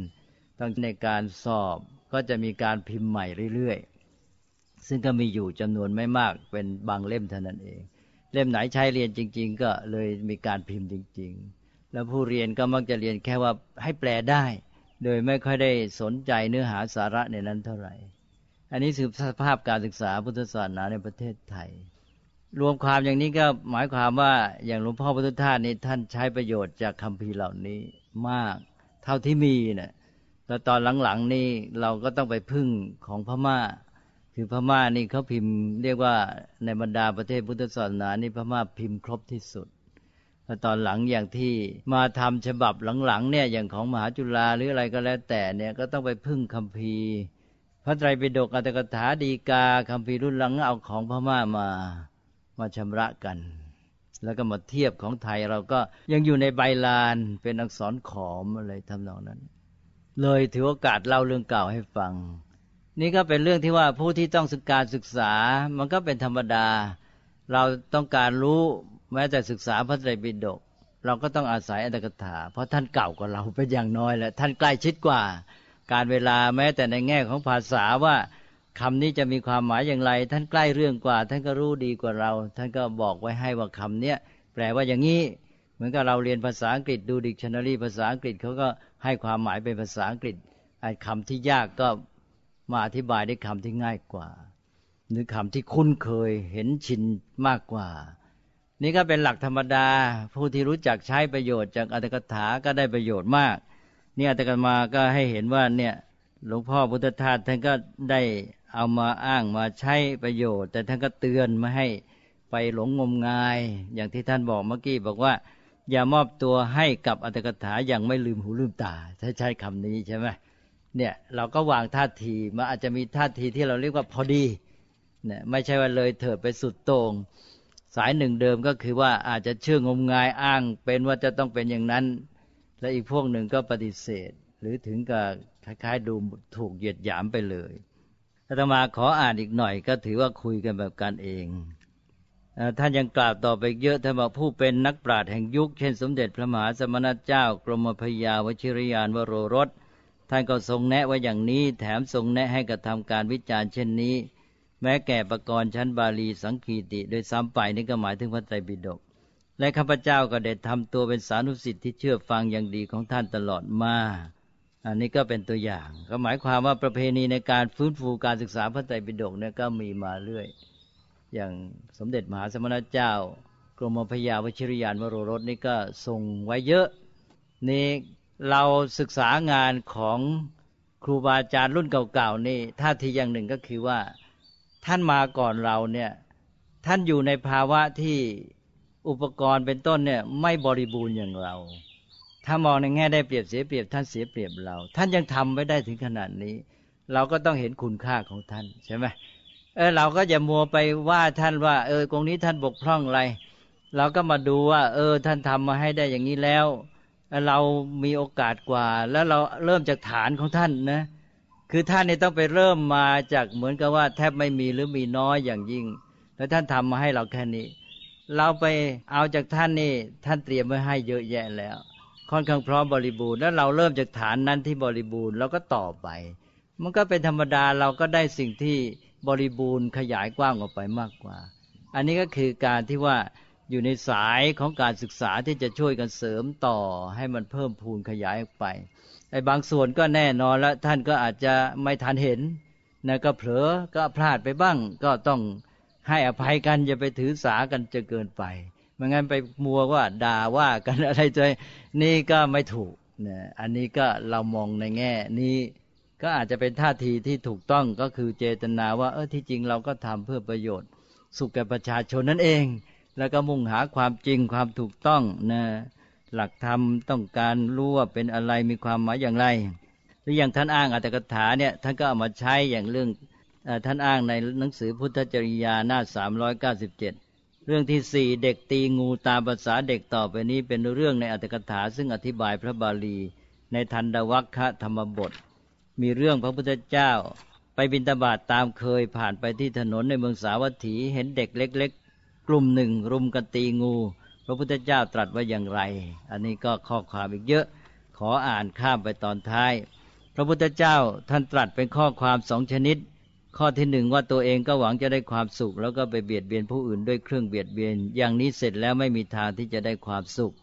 ต้องในการสอบก็จะมีการพิมพ์ใหม่เรื่อยๆ ซึ่งก็มีอยู่จำนวนไม่มากเป็นบางเล่มเท่านั้นเอง เล่มไหนใช้เรียนจริง ๆ ก็เลยมีการพิมพ์จริง ๆ แล้วผู้เรียนก็มักจะเรียนแค่ว่าให้แปลได้ โดยไม่ค่อยได้สนใจเนื้อหาสาระในนั้นเท่าไหร่ อันนี้คือสภาพการศึกษาพุทธศาสนาในประเทศไทย รวมความอย่างนี้ก็หมายความว่าอย่างหลวงพ่อพุทธทาสนี่ท่านใช้ประโยชน์จากคำพีเหล่านี้มาก เท่าที่มีเนะ่ยแต่ตอนหลังๆนี่เราก็ต้องไปพึ่งของพม่า คือพม่านี่เขาพิมพ์ เรียกว่าในบรรดาประเทศพุทธศาสนานี่พม่าพิมพ์ครบที่สุดตอนหลังอย่างที่มาทำฉบับหลังๆเนี่ยอย่างของมหาจุฬาหรืออะไรก็แล้วแต่เนี่ยก็ต้องไปพึ่งคัมภีร์ พระไตรปิฎกอัตถกถาดีกาคัมภีร์รุ่นหลังเอาของพม่ามา มาชำระกัน แล้วก็มาเทียบของไทยเราก็ยังอยู่ในใบลานเป็นอักษรขอมอะไรทำนองนั้น เลยถือโอกาสเล่าเรื่องเก่าให้ฟัง นี่ก็เป็นเรื่องที่ว่าผู้ที่ต้องศึกการศึกษามันก็เป็นธรรมดา เราต้องการรู้แม้แต่ศึกษาพระไตรปิฎกเราก็ต้องอาศัยอัตถกถา เพราะท่านเก่ากว่าเราเป็นอย่างน้อยแหละท่านใกล้ชิดกว่า การเวลาแม้แต่ในแง่ของภาษาว่า คำนี้จะมีความหมายอย่างไร ท่านใกล้เรื่องกว่า ท่านก็รู้ดีกว่าเรา ท่านก็บอกไว้ให้ว่าคำเนี้ยแปลว่าอย่างนี้เหมือนกับเราเรียนภาษาอังกฤษดูดิกชันนารีภาษาอังกฤษเขาก็ให้ความหมายเป็นภาษาอังกฤษไอ้คำที่ยากก็มาอธิบายด้วยคำที่ง่ายกว่า หรือคำที่คุ้นเคยเห็นชินมากกว่า นี่ก็เป็นหลักธรรมดา ผู้ที่รู้จักใช้ประโยชน์จากอัตถกถาก็ได้ประโยชน์มากนี่อัตถกมาก็ให้เห็นว่าเนี่ยหลวงพ่อพุทธทาสท่านก็ได้ เอามาอ้างมาใช้ประโยชน์ แต่ท่านก็เตือนไม่ให้ไปหลงงมงาย อย่างที่ท่านบอกเมื่อกี้บอกว่า อย่ามอบตัวให้กับอัตถกถาอย่างไม่ลืมหูลืมตาถ้าใช้คำนี้ใช่ไหมเนี่ยเราก็วางท่าทีมันอาจจะมีท่าทีที่เราเรียกว่าพอดีเนี่ยไม่ใช่ว่าเลยเถิดไปสุดโต่งสายหนึ่งเดิมก็คือว่าอาจจะเชื่องมงายอ้าง เป็นว่าจะต้องเป็นอย่างนั้น และอีกพวกหนึ่งก็ปฏิเสธ หรือถึงกับคล้ายๆดูถูกเหยียดหยามไปเลย อาตมาขออ่านอีกหน่อยก็ถือว่าคุยกันแบบกันเองท่านยังกล่าวต่อไปเยอะท่านบอกผู้เป็นนักปราชญ์แห่งยุค เช่นสมเด็จพระมหาสมณเจ้า กรมพยาวชิรยานวโรรส ท่านก็ทรงแนะไว้อย่างนี้ แถมทรงแนะให้กระทำการวิจารณ์เช่นนี้ แม้แก่ประกรณ์ชั้นบาลีสังคีติโดยซ้ำไปนี่ก็หมายถึงพระไตรปิฎกและข้าพเจ้าก็ได้ทำตัวเป็นสานุสิทธิ์ที่เชื่อฟังอย่างดีของท่านตลอดมา อันนี้ก็เป็นตัวอย่าง ก็หมายความว่าประเพณีในการฟื้นฟูการศึกษาพระไตรปิฎกเนี่ยก็มีมาเรื่อย อย่างสมเด็จมหาสมณเจ้า กรมพยาวชิรยานวโรรสนี่ก็ทรงไว้เยอะ นี่เราศึกษางานของครูบาอาจารย์รุ่นเก่าๆนี่ท่าทีอย่างหนึ่งก็คือว่าท่านมาก่อนเราเนี่ยท่านอยู่ในภาวะที่อุปกรณ์เป็นต้นเนี่ยไม่บริบูรณ์อย่างเรา ถ้ามองในแง่ได้เปรียบเสียเปรียบท่านเสียเปรียบเรา ท่านยังทำไว้ได้ถึงขนาดนี้ เราก็ต้องเห็นคุณค่าของท่านใช่ไหมเออเราก็อย่ามัวไปว่าท่านว่า เออตรงนี้ท่านบกพร่องอะไร เราก็มาดูว่า เออ ท่านทำมาให้ได้อย่างนี้แล้ว เรามีโอกาสกว่า แล้วเราเริ่มจากฐานของท่านนะคือท่านนี่ต้องไปเริ่มมาจากเหมือนกับว่า แทบไม่มีหรือมีน้อยอย่างยิ่ง แล้วท่านทำมาให้เราแค่นี้ เราไปเอาจากท่านนี่ท่านเตรียมไว้ให้เยอะแยะแล้ว ค่อนข้างพร้อมบริบูรณ์แล้วเราเริ่มจากฐานนั้นที่บริบูรณ์เราก็ต่อไป มันก็เป็นธรรมดาเราก็ได้สิ่งที่บริบูรณ์ขยายกว้างออกไปมากกว่า อันนี้ก็คือการที่ว่าอยู่ในสายของการศึกษาที่จะช่วยกันเสริมต่อให้มันเพิ่มพูนขยายออกไปไอ้บางส่วนก็แน่นอนแล้วท่านก็อาจจะไม่ทันเห็นนะก็เผลอก็พลาดไปบ้าง ก็ต้องให้อภัยกันอย่าไปถือสากันจะเกินไป ไม่งั้นไปมัวว่าด่าว่ากันอะไรใจนี่ก็ไม่ถูกนะอันนี้ก็เรามองในแง่ นี้ก็อาจจะเป็นท่าทีที่ถูกต้องก็คือเจตนาว่า เออที่จริงเราก็ทำเพื่อประโยชน์ สุขแก่ประชาชนนั่นเอง แล้วก็มุ่งหาความจริงความถูกต้องนะหลักธรรมต้องการรู้ว่าเป็นอะไรมีความหมายอย่างไรหรืออย่างท่านอ้างอัตถกถาเนี่ยท่านก็เอามาใช้อย่างเรื่องท่านอ้างในหนังสือพุทธจริยาหน้า397เรื่องที่สี่เด็กตีงูตามภาษาเด็กต่อไปนี้เป็นเรื่องในอัตถกถา ซึ่งอธิบายพระบาลี ในทันดวัคคะธรรมบท มีเรื่องพระพุทธเจ้า ไปบินตบาตตามเคยผ่านไปที่ถนนในเมืองสาวัตถีเห็นเด็กเล็ก ๆ กลุ่มหนึ่ง รุมกันตีงู พระพุทธเจ้าตรัสว่าอย่างไร อันนี้ก็ข้อความอีกเยอะ ขออ่านข้ามไปตอนท้าย พระพุทธเจ้าท่านตรัสเป็นข้อความสองชนิด ข้อที่หนึ่งว่าตัวเองก็หวังจะได้ความสุข แล้วก็ไปเบียดเบียนผู้อื่นด้วยเครื่องเบียดเบียน อย่างนี้เสร็จแล้วไม่มีทางที่จะได้ความสุข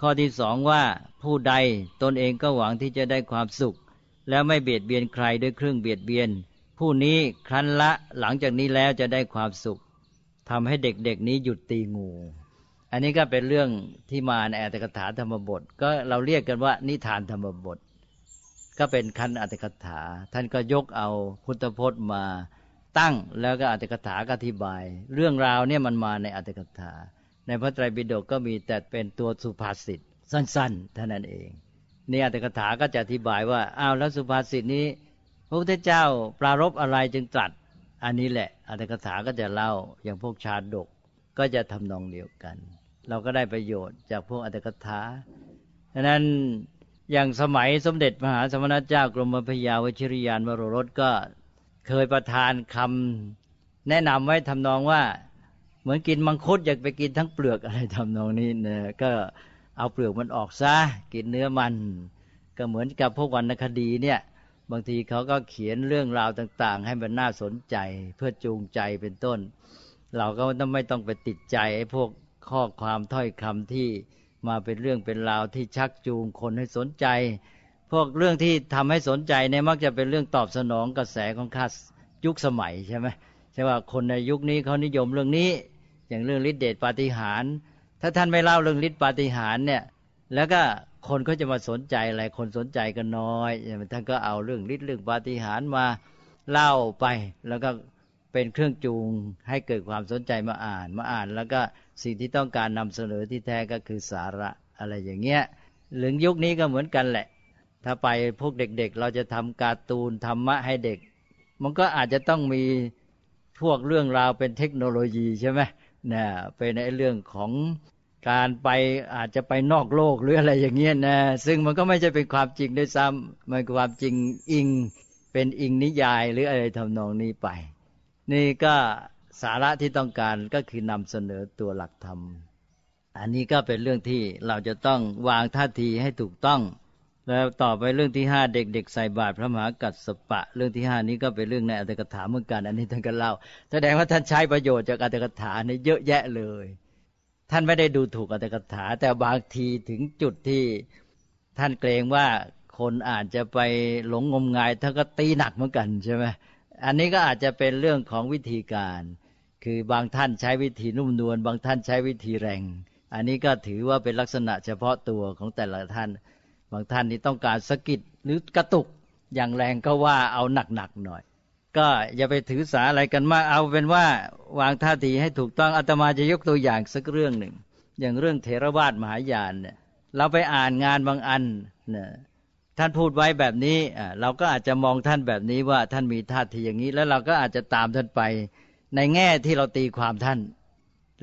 ข้อที่สองว่าผู้ใดตนเองก็หวังที่จะได้ความสุข แล้วไม่เบียดเบียนใครด้วยเครื่องเบียดเบียน ผู้นี้ครั้นละหลังจากนี้แล้วจะได้ความสุขทำให้เด็กๆนี้หยุดตีงู อันนี้ก็เป็นเรื่องที่มาในอัตถกถาธรรมบท ก็เราเรียกกันว่านิทานธรรมบท ก็เป็นคันอัตถกถา ท่านก็ยกเอาพุทธพจน์มาตั้งแล้วก็อัตถกถาอธิบาย เรื่องราวเนี่ยมันมาในอัตถกถา ในพระไตรปิฎกก็มีแต่เป็นตัวสุภาษิตสั้นๆเท่านั้นเองนี่อัตถกถาก็จะอธิบายว่าอ้าวแล้วสุภาษิตนี้ พระพุทธเจ้าปรารบอะไรจึงตรัส อันนี้แหละอัตถกถาก็จะเล่าอย่างพวกชาดกก็จะทำนองเดียวกัน เราก็ได้ประโยชน์จากพวกอัตถกถาดังนั้น อย่างสมัยสมเด็จมหาสมณเจ้ากรมพยาวชิริยานวโรรสก็เคยประทานคำแนะนำไว้ทำนองว่า เหมือนกินมังคุดอยากไปกินทั้งเปลือกอะไรทำนองนี้นะก็เอาเปลือกมันออกซะกินเนื้อมัน ก็เหมือนกับพวกวรรณคดีเนี่ยบางทีเขาก็เขียนเรื่องราวต่าง ๆ ให้มันน่าสนใจเพื่อจูงใจเป็นต้น เราก็ต้องไม่ต้องไปติดใจไอ้พวกข้อความถ้อยคำที่ มาเป็นเรื่องเป็นราวที่ชักจูงคนให้สนใจ พวกเรื่องที่ทำให้สนใจเนี่ยมักจะเป็นเรื่องตอบสนองกระแสของข้ายุคสมัยใช่ไหมใช่ว่าคนในยุคนี้เขานิยมเรื่องนี้ อย่างเรื่องฤทธิเดชปาฏิหาริย์ถ้าท่านไม่เล่าเรื่องฤทธิปาฏิหาริย์เนี่ย แล้วก็คนก็จะมาสนใจอะไรคนสนใจก็น้อยท่านก็เอาเรื่องฤทธิ์เรื่องปาฏิหาริย์มาเล่าไปแล้วก็ เป็นเครื่องจูงให้เกิดความสนใจมาอ่านมาอ่าน แล้วก็สิ่งที่ต้องการนำเสนอที่แท้ก็คือสาระอะไรอย่างเงี้ยหรือยุคนี้ก็เหมือนกันแหละ ถ้าไปพวกเด็กๆเราจะทำการ์ตูนธรรมะให้เด็ก มันก็อาจจะต้องมีพวกเรื่องราวเป็นเทคโนโลยีใช่ไหมนะเป็นในเรื่องของการไปอาจจะไปนอกโลกหรืออะไรอย่างเงี้ยนะซึ่งมันก็ไม่ใช่เป็นความจริงด้วยซ้ำมันความจริงอิงเป็นอิงนิยายหรืออะไรทำนองนี้ไป นี่ก็สาระที่ต้องการก็คือนำเสนอตัวหลักธรรม อันนี้ก็เป็นเรื่องที่เราจะต้องวางท่าทีให้ถูกต้อง แล้วต่อไปเรื่องที่ห้าเด็กๆใส่บาตรพระมหากัสสปะ เรื่องที่ห้านี้ก็เป็นเรื่องในอัตถกถาเหมือนกันอันนี้ท่านก็เล่า แสดงว่าท่านใช้ประโยชน์จากอัตถกถาเนี่ยเยอะแยะเลย ท่านไม่ได้ดูถูกอัตถกถา แต่บางทีถึงจุดที่ท่านเกรงว่าคนอาจจะไปหลงงมงายท่านก็ตีหนักเหมือนกันใช่ไหม อันนี้ก็อาจจะเป็นเรื่องของวิธีการ คือบางท่านใช้วิธีนุ่มนวลบางท่านใช้วิธีแรง อันนี้ก็ถือว่าเป็นลักษณะเฉพาะตัวของแต่ละท่าน บางท่านนี่ต้องการสกิดหรือกระตุกอย่างแรงก็ว่าเอาหนักๆหน่อย ก็อย่าไปถือสาอะไรกันมากเอาเป็นว่าวางท่าทีให้ถูกต้องอาตมาจะยกตัวอย่างสักเรื่องหนึ่ง อย่างเรื่องเทรวาสมหายานเนี่ยเราไปอ่านงานบางอันเนี่ย ท่านพูดไว้แบบนี้เราก็อาจจะมองท่านแบบนี้ว่าท่านมีท่าทีอย่างนี้ แล้วเราก็อาจจะตามท่านไป ในแง่ที่เราตีความท่าน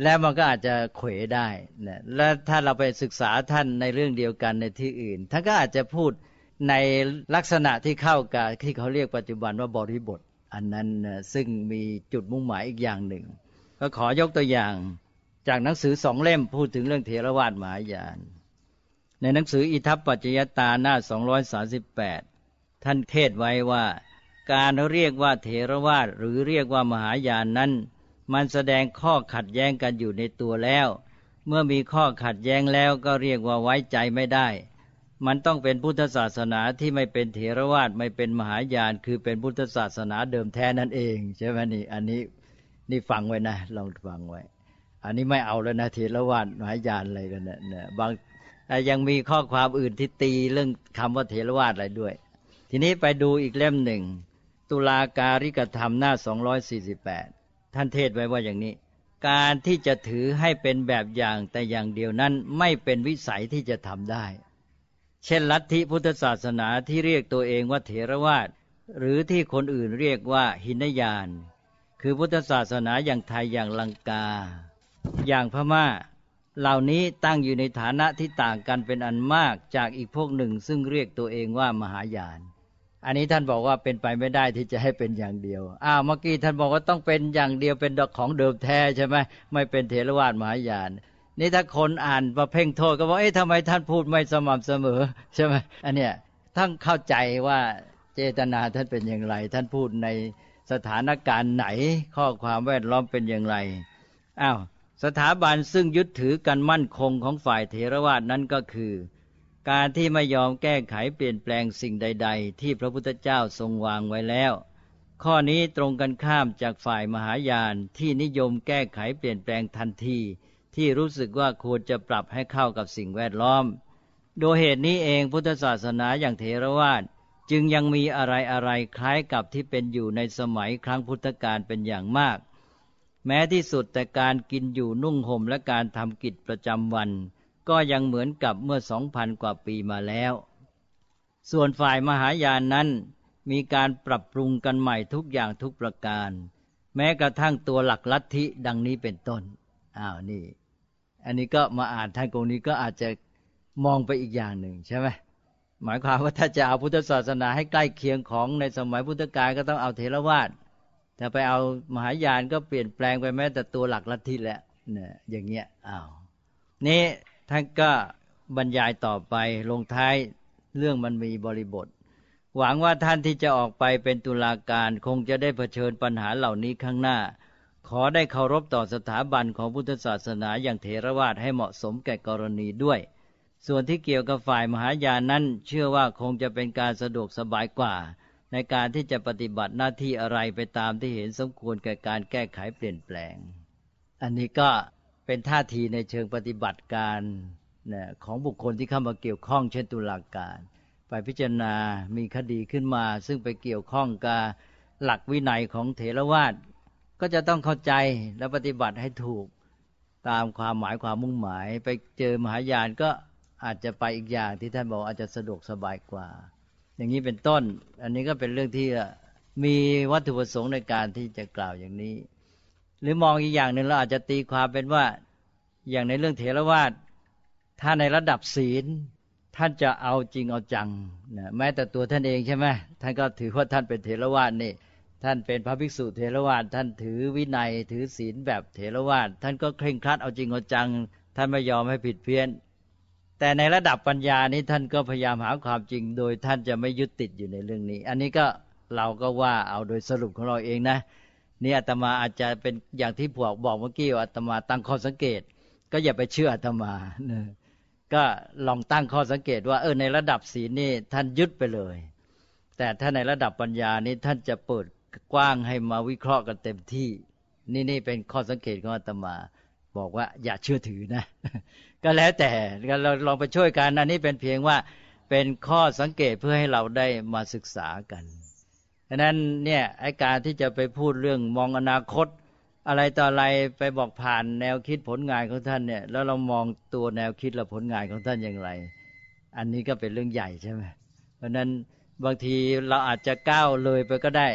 แล้วมันก็อาจจะเขวได้นะและถ้าเราไปศึกษาท่านในเรื่องเดียวกันในที่อื่นท่านก็อาจจะพูดในลักษณะที่เข้ากับที่เขาเรียกปัจจุบันว่าบริบท อันนั้นซึ่งมีจุดมุ่งหมายอีกอย่างหนึ่ง ก็ขอยกตัวอย่างจากหนังสือสองเล่มพูดถึงเรื่องเทรวาสมหายาน ในหนังสืออิทัปปัจจยตาหน้า 238 ท่านเทศไว้ว่า การเรียกว่าเทรวาสหรือเรียกว่ามหายานนั้น มันแสดงข้อขัดแย้งกันอยู่ในตัวแล้ว เมื่อมีข้อขัดแย้งแล้วก็เรียกว่าไว้ใจไม่ได้ มันต้องเป็นพุทธศาสนาที่ไม่เป็นเถรวาทไม่เป็นมหายาน คือเป็นพุทธศาสนาเดิมแท้นั่นเองใช่ไหมนี่อันนี้นี่ฟังไว้นะลองฟังไว้ อันนี้ไม่เอาแล้วนะเถรวาทมหายานอะไรกันเนี่ยบาง ยังมีข้อความอื่นที่ตีเรื่องคำว่าเถรวาทอะไรด้วย ทีนี้ไปดูอีกเล่มหนึ่ง ตุลาการิกธรรมหน้า 248 ท่านเทศไว้ว่าอย่างนี้ การที่จะถือให้เป็นแบบอย่างแต่อย่างเดียวนั้นไม่เป็นวิสัยที่จะทำได้ เช่นลัทธิพุทธศาสนาที่เรียกตัวเองว่าเถรวาทหรือที่คนอื่นเรียกว่าหินยาน คือพุทธศาสนาอย่างไทยอย่างลังกา อย่างพม่า เหล่านี้ตั้งอยู่ในฐานะที่ต่างกันเป็นอันมากจากอีกพวกหนึ่ง ซึ่งเรียกตัวเองว่ามหายาน อันนี้ท่านบอกว่าเป็นไปไม่ได้ที่จะให้เป็นอย่างเดียว อ้าวเมื่อกี้ท่านบอกว่าต้องเป็นอย่างเดียวเป็นดอกของเดิมแท้ใช่ไหมไม่เป็นเถรวาทมหายานนี่ถ้าคนอ่านมาเพ่งโทษก็บอกเอ๊ะทำไมท่านพูดไม่สม่ำเสมอใช่ไหมอันเนี้ยท่านเข้าใจว่าเจตนาท่านเป็นอย่างไร ท่านพูดในสถานการณ์ไหนข้อความแวดล้อมเป็นอย่างไรอ้าว สถาบันซึ่งยึดถือกันมั่นคงของฝ่ายเทรวาสนั้นก็คือ การที่ไม่ยอมแก้ไขเปลี่ยนแปลงสิ่งใด ๆ ที่พระพุทธเจ้าทรงวางไว้แล้ว ข้อนี้ตรงกันข้ามจากฝ่ายมหายานที่นิยมแก้ไขเปลี่ยนแปลงทันที ที่รู้สึกว่าควรจะปรับให้เข้ากับสิ่งแวดล้อม โดยเหตุนี้เองพุทธศาสนาอย่างเทรวาสจึงยังมีอะไรอะไรคล้ายกับที่เป็นอยู่ในสมัยครั้งพุทธกาลเป็นอย่างมาก แม้ที่สุดแต่การกินอยู่นุ่งห่มและการทำกิจประจำวัน ก็ยังเหมือนกับเมื่อสองพันกว่าปีมาแล้ว ส่วนฝ่ายมหายานนั้น มีการปรับปรุงกันใหม่ทุกอย่างทุกประการ แม้กระทั่งตัวหลักลัทธิดังนี้เป็นต้นอ้าวนี่ อันนี้ก็มาอ่านท่านกงนี้ก็อาจจะมองไปอีกอย่างหนึ่งใช่ไหมหมายความว่าถ้าจะเอาพุทธศาสนาให้ใกล้เคียงของในสมัยพุทธกาลก็ต้องเอาเทรวาส ถ้าไปเอามหายานก็เปลี่ยนแปลงไปแม้แต่ตัวหลักลัทธิแหละเนี่ยอย่างเงี้ยอ้าวนี่ท่านก็บรรยายต่อไปลงท้ายเรื่องมันมีบริบท หวังว่าท่านที่จะออกไปเป็นตุลาการคงจะได้เผชิญปัญหาเหล่านี้ข้างหน้า ขอได้เคารพต่อสถาบันของพุทธศาสนาอย่างเถรวาทให้เหมาะสมแก่กรณีด้วย ส่วนที่เกี่ยวกับฝ่ายมหายานนั้น เชื่อว่าคงจะเป็นการสะดวกสบายกว่า ในการที่จะปฏิบัติหน้าที่อะไรไปตามที่เห็นสมควรแก่การแก้ไขเปลี่ยนแปลง อันนี้ก็เป็นท่าทีในเชิงปฏิบัติการนะของบุคคลที่เข้ามาเกี่ยวข้องเช่นตุลาการ ไปพิจารณามีคดีขึ้นมา ซึ่งไปเกี่ยวข้องกับหลักวินัยของเถรวาทก็จะต้องเข้าใจและปฏิบัติให้ถูกตามความหมายความมุ่งหมาย ไปเจอมหายานก็อาจจะไปอีกอย่างที่ท่านบอกอาจจะสะดวกสบายกว่า อย่างนี้เป็นต้น อันนี้ก็เป็นเรื่องที่มีวัตถุประสงค์ในการที่จะกล่าวอย่างนี้ หรือมองอีกอย่างหนึ่งเราอาจจะตีความเป็นว่าอย่างในเรื่องเถรวาทถ้าในระดับศีลท่านจะเอาจริงเอาจังนะแม้แต่ตัวท่านเองใช่ไหมท่านก็ถือว่าท่านเป็นเถรวาทนี่ท่านเป็นพระภิกษุเถรวาทท่านถือวินัยถือศีลแบบเถรวาทท่านก็เคร่งครัดเอาจริงเอาจัง ท่านไม่ยอมให้ผิดเพี้ยน แต่ในระดับปัญญานี้ท่านก็พยายามหาความจริง โดยท่านจะไม่ยึดติดอยู่ในเรื่องนี้ อันนี้ก็เราก็ว่าเอาโดยสรุปของเราเองนะนี่อาตมาอาจจะเป็นอย่างที่พวกบอกเมื่อกี้ว่าอาตมาตั้งข้อสังเกต ก็อย่าไปเชื่ออาตมานะก็ลองตั้งข้อสังเกตว่าเออในระดับศีลนี่ท่านยึดไปเลย แต่ถ้าในระดับปัญญานี้ท่านจะเปิดกว้างให้มาวิเคราะห์กันเต็มที่ นี่นี่เป็นข้อสังเกตของอาตมา บอกว่าอย่าเชื่อถือนะ ก็แล้วแต่เราลองไปช่วยกันอันนี้เป็นเพียงว่าเป็นข้อสังเกตเพื่อให้เราได้มาศึกษากันดังนั้นเนี่ยไอการที่จะไปพูดเรื่องมองอนาคต อะไรต่ออะไรไปบอกผ่านแนวคิดผลงานของท่านเนี่ย แล้วเรามองตัวแนวคิดและผลงานของท่านอย่างไร อันนี้ก็เป็นเรื่องใหญ่ใช่ไหมเพราะนั้นบางทีเราอาจจะก้าวเลยไปก็ได้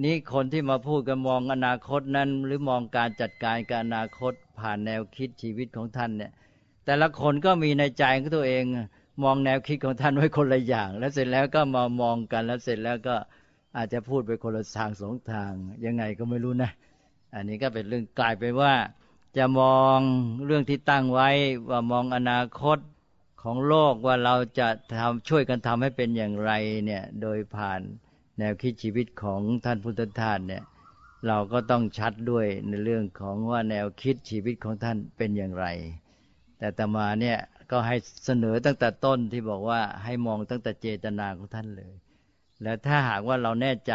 นี้คนที่มาพูดกันมองอนาคตนั้น หรือมองการจัดการการอนาคตผ่านแนวคิดชีวิตของท่านเนี่ย แต่ละคนก็มีในใจของตัวเอง มองแนวคิดของท่านไว้คนละอย่าง แล้วเสร็จแล้วก็มามองกันแล้วเสร็จแล้วก็อาจจะพูดไปคนละทางสองทาง ยังไงก็ไม่รู้นะ อันนี้ก็เป็นเรื่องกลายไปว่า จะมองเรื่องที่ตั้งไว้ว่ามองอนาคตของโลกว่าเราจะทำช่วยกันทำให้เป็นอย่างไรเนี่ย โดยผ่าน แนวคิดชีวิตของท่านพุทธทาสเนี่ยเราก็ต้องชัดด้วยในเรื่องของว่าแนวคิดชีวิตของท่านเป็นอย่างไร แต่ตมาเนี่ยก็ให้เสนอตั้งแต่ต้นที่บอกว่าให้มองตั้งแต่เจตนาของท่านเลย แล้วถ้าหากว่าเราแน่ใจ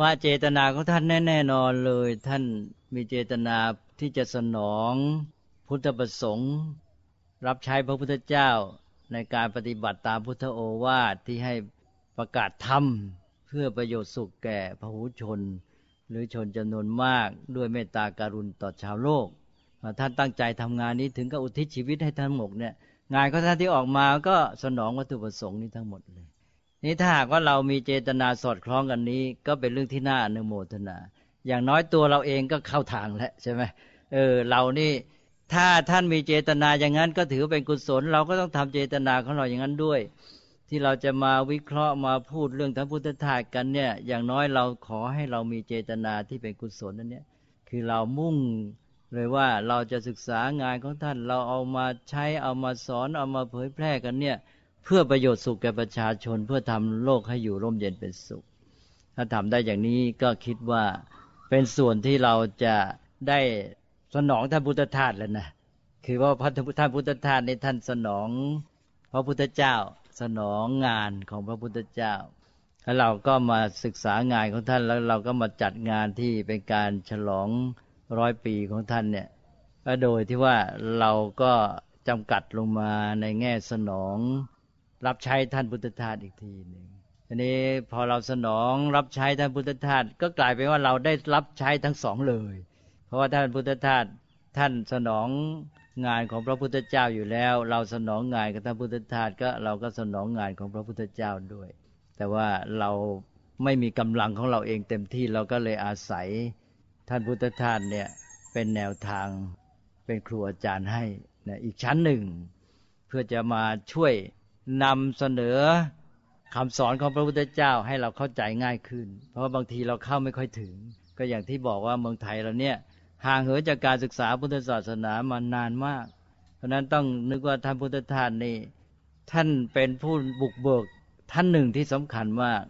ว่าเจตนาของท่านแน่ๆนอนเลย ท่านมีเจตนาที่จะสนองพุทธประสงค์ รับใช้พระพุทธเจ้าในการปฏิบัติตามพุทธโอวาทที่ให้ ประกาศธรรมเพื่อประโยชน์สุขแก่พหูชน หรือชนจำนวนมากด้วยเมตตาการุณต่อชาวโลก ท่านตั้งใจทำงานนี้ถึงกับอุทิศชีวิตให้ทั้งหมดเนี่ยงานของท่านที่ออกมาก็สนองวัตถุประสงค์นี้ทั้งหมดเลย นี่ถ้าหากว่าเรามีเจตนาสอดคล้องกันนี้ ก็เป็นเรื่องที่น่าอนุโมทนา อย่างน้อยตัวเราเองก็เข้าทางแล้วใช่ไหมเออเรานี่ถ้าท่านมีเจตนาอย่างนั้นก็ถือเป็นกุศล เราก็ต้องทำเจตนาของเราอย่างนั้นด้วย ที่เราจะมาวิเคราะห์มาพูดเรื่องทางพุทธทาสกันเนี่ย อย่างน้อยเราขอให้เรามีเจตนาที่เป็นกุศลนั่นเนี่ยคือเรามุ่งเลยว่าเราจะศึกษางานของท่านเราเอามาใช้เอามาสอนเอามาเผยแพร่กันเนี่ย เพื่อประโยชน์สุขแก่ประชาชน เพื่อทำโลกให้อยู่ร่มเย็นเป็นสุข ถ้าทำได้อย่างนี้ก็คิดว่าเป็นส่วนที่เราจะได้สนองท่านพุทธทาสแล้วนะคือว่าพระท่านพุทธทาสในท่านสนองพระพุทธเจ้า สนองงานของพระพุทธเจ้า แล้วเราก็มาศึกษางานของท่านแล้วเราก็มาจัดงานที่เป็นการฉลองร้อยปีของท่านเนี่ยก็โดยที่ว่าเราก็จำกัดลงมาในแง่สนอง รับใช้ท่านพุทธทาสอีกทีหนึ่งทีนี้พอเราสนองรับใช้ท่านพุทธทาสก็กลายเป็นว่าเราได้รับใช้ทั้งสองเลย เพราะว่าท่านพุทธทาสท่านสนอง งานของพระพุทธเจ้าอยู่แล้ว เราสนองงานกับท่านพุทธทาสก็เราก็สนองงานของพระพุทธเจ้าด้วย แต่ว่าเราไม่มีกำลังของเราเองเต็มที่เราก็เลยอาศัยท่านพุทธทาสเนี่ยเป็นแนวทางเป็นครูอาจารย์ให้นะอีกชั้นหนึ่ง เพื่อจะมาช่วยนำเสนอคำสอนของพระพุทธเจ้าให้เราเข้าใจง่ายขึ้น เพราะบางทีเราเข้าไม่ค่อยถึง ก็อย่างที่บอกว่าเมืองไทยเราเนี่ย ห่างเหินจากการศึกษาพุทธศาสนามานานมาก เพราะนั้นต้องนึกว่าท่านพุทธทาสนี่ท่านเป็นผู้บุกเบิกท่านหนึ่งที่สำคัญมาก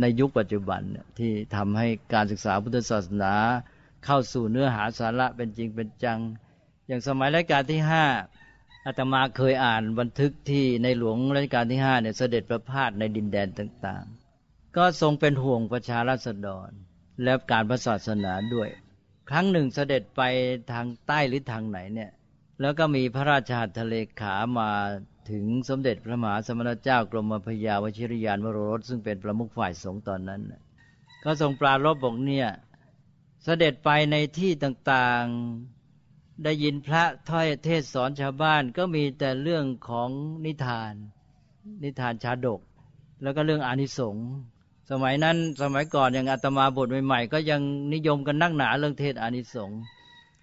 ในยุคปัจจุบันที่ทำให้การศึกษาพุทธศาสนา เข้าสู่เนื้อหาสาระเป็นจริงเป็นจัง อย่างสมัยรัชกาลที่ห้าอาตมาเคยอ่านบันทึกที่ในหลวงรัชกาลที่ห้าเนี่ยเสด็จประพาสในดินแดนต่าง ๆ ก็ทรงเป็นห่วงประชาราษฎร และการพระศาสนาด้วย ครั้งหนึ่งเสด็จไปทางใต้หรือทางไหนเนี่ย แล้วก็มีพระราชาทะเลขามาถึงสมเด็จพระมหาสมณเจ้ากรมพยาวชิรยานวโรรสซึ่งเป็นประมุขฝ่ายสงฆ์ตอนนั้นก็ทรงปรารบบอกเนี่ยเสด็จไปในที่ต่างๆได้ยินพระถ้อยเทศสอนชาวบ้านก็มีแต่เรื่องของนิทาน นิทานชาดก แล้วก็เรื่องอานิสงส์ สมัยนั้นสมัยก่อนอย่างอาตมาบทใหม่ๆก็ยังนิยมกันนักหนาเรื่องเทศอานิสงส์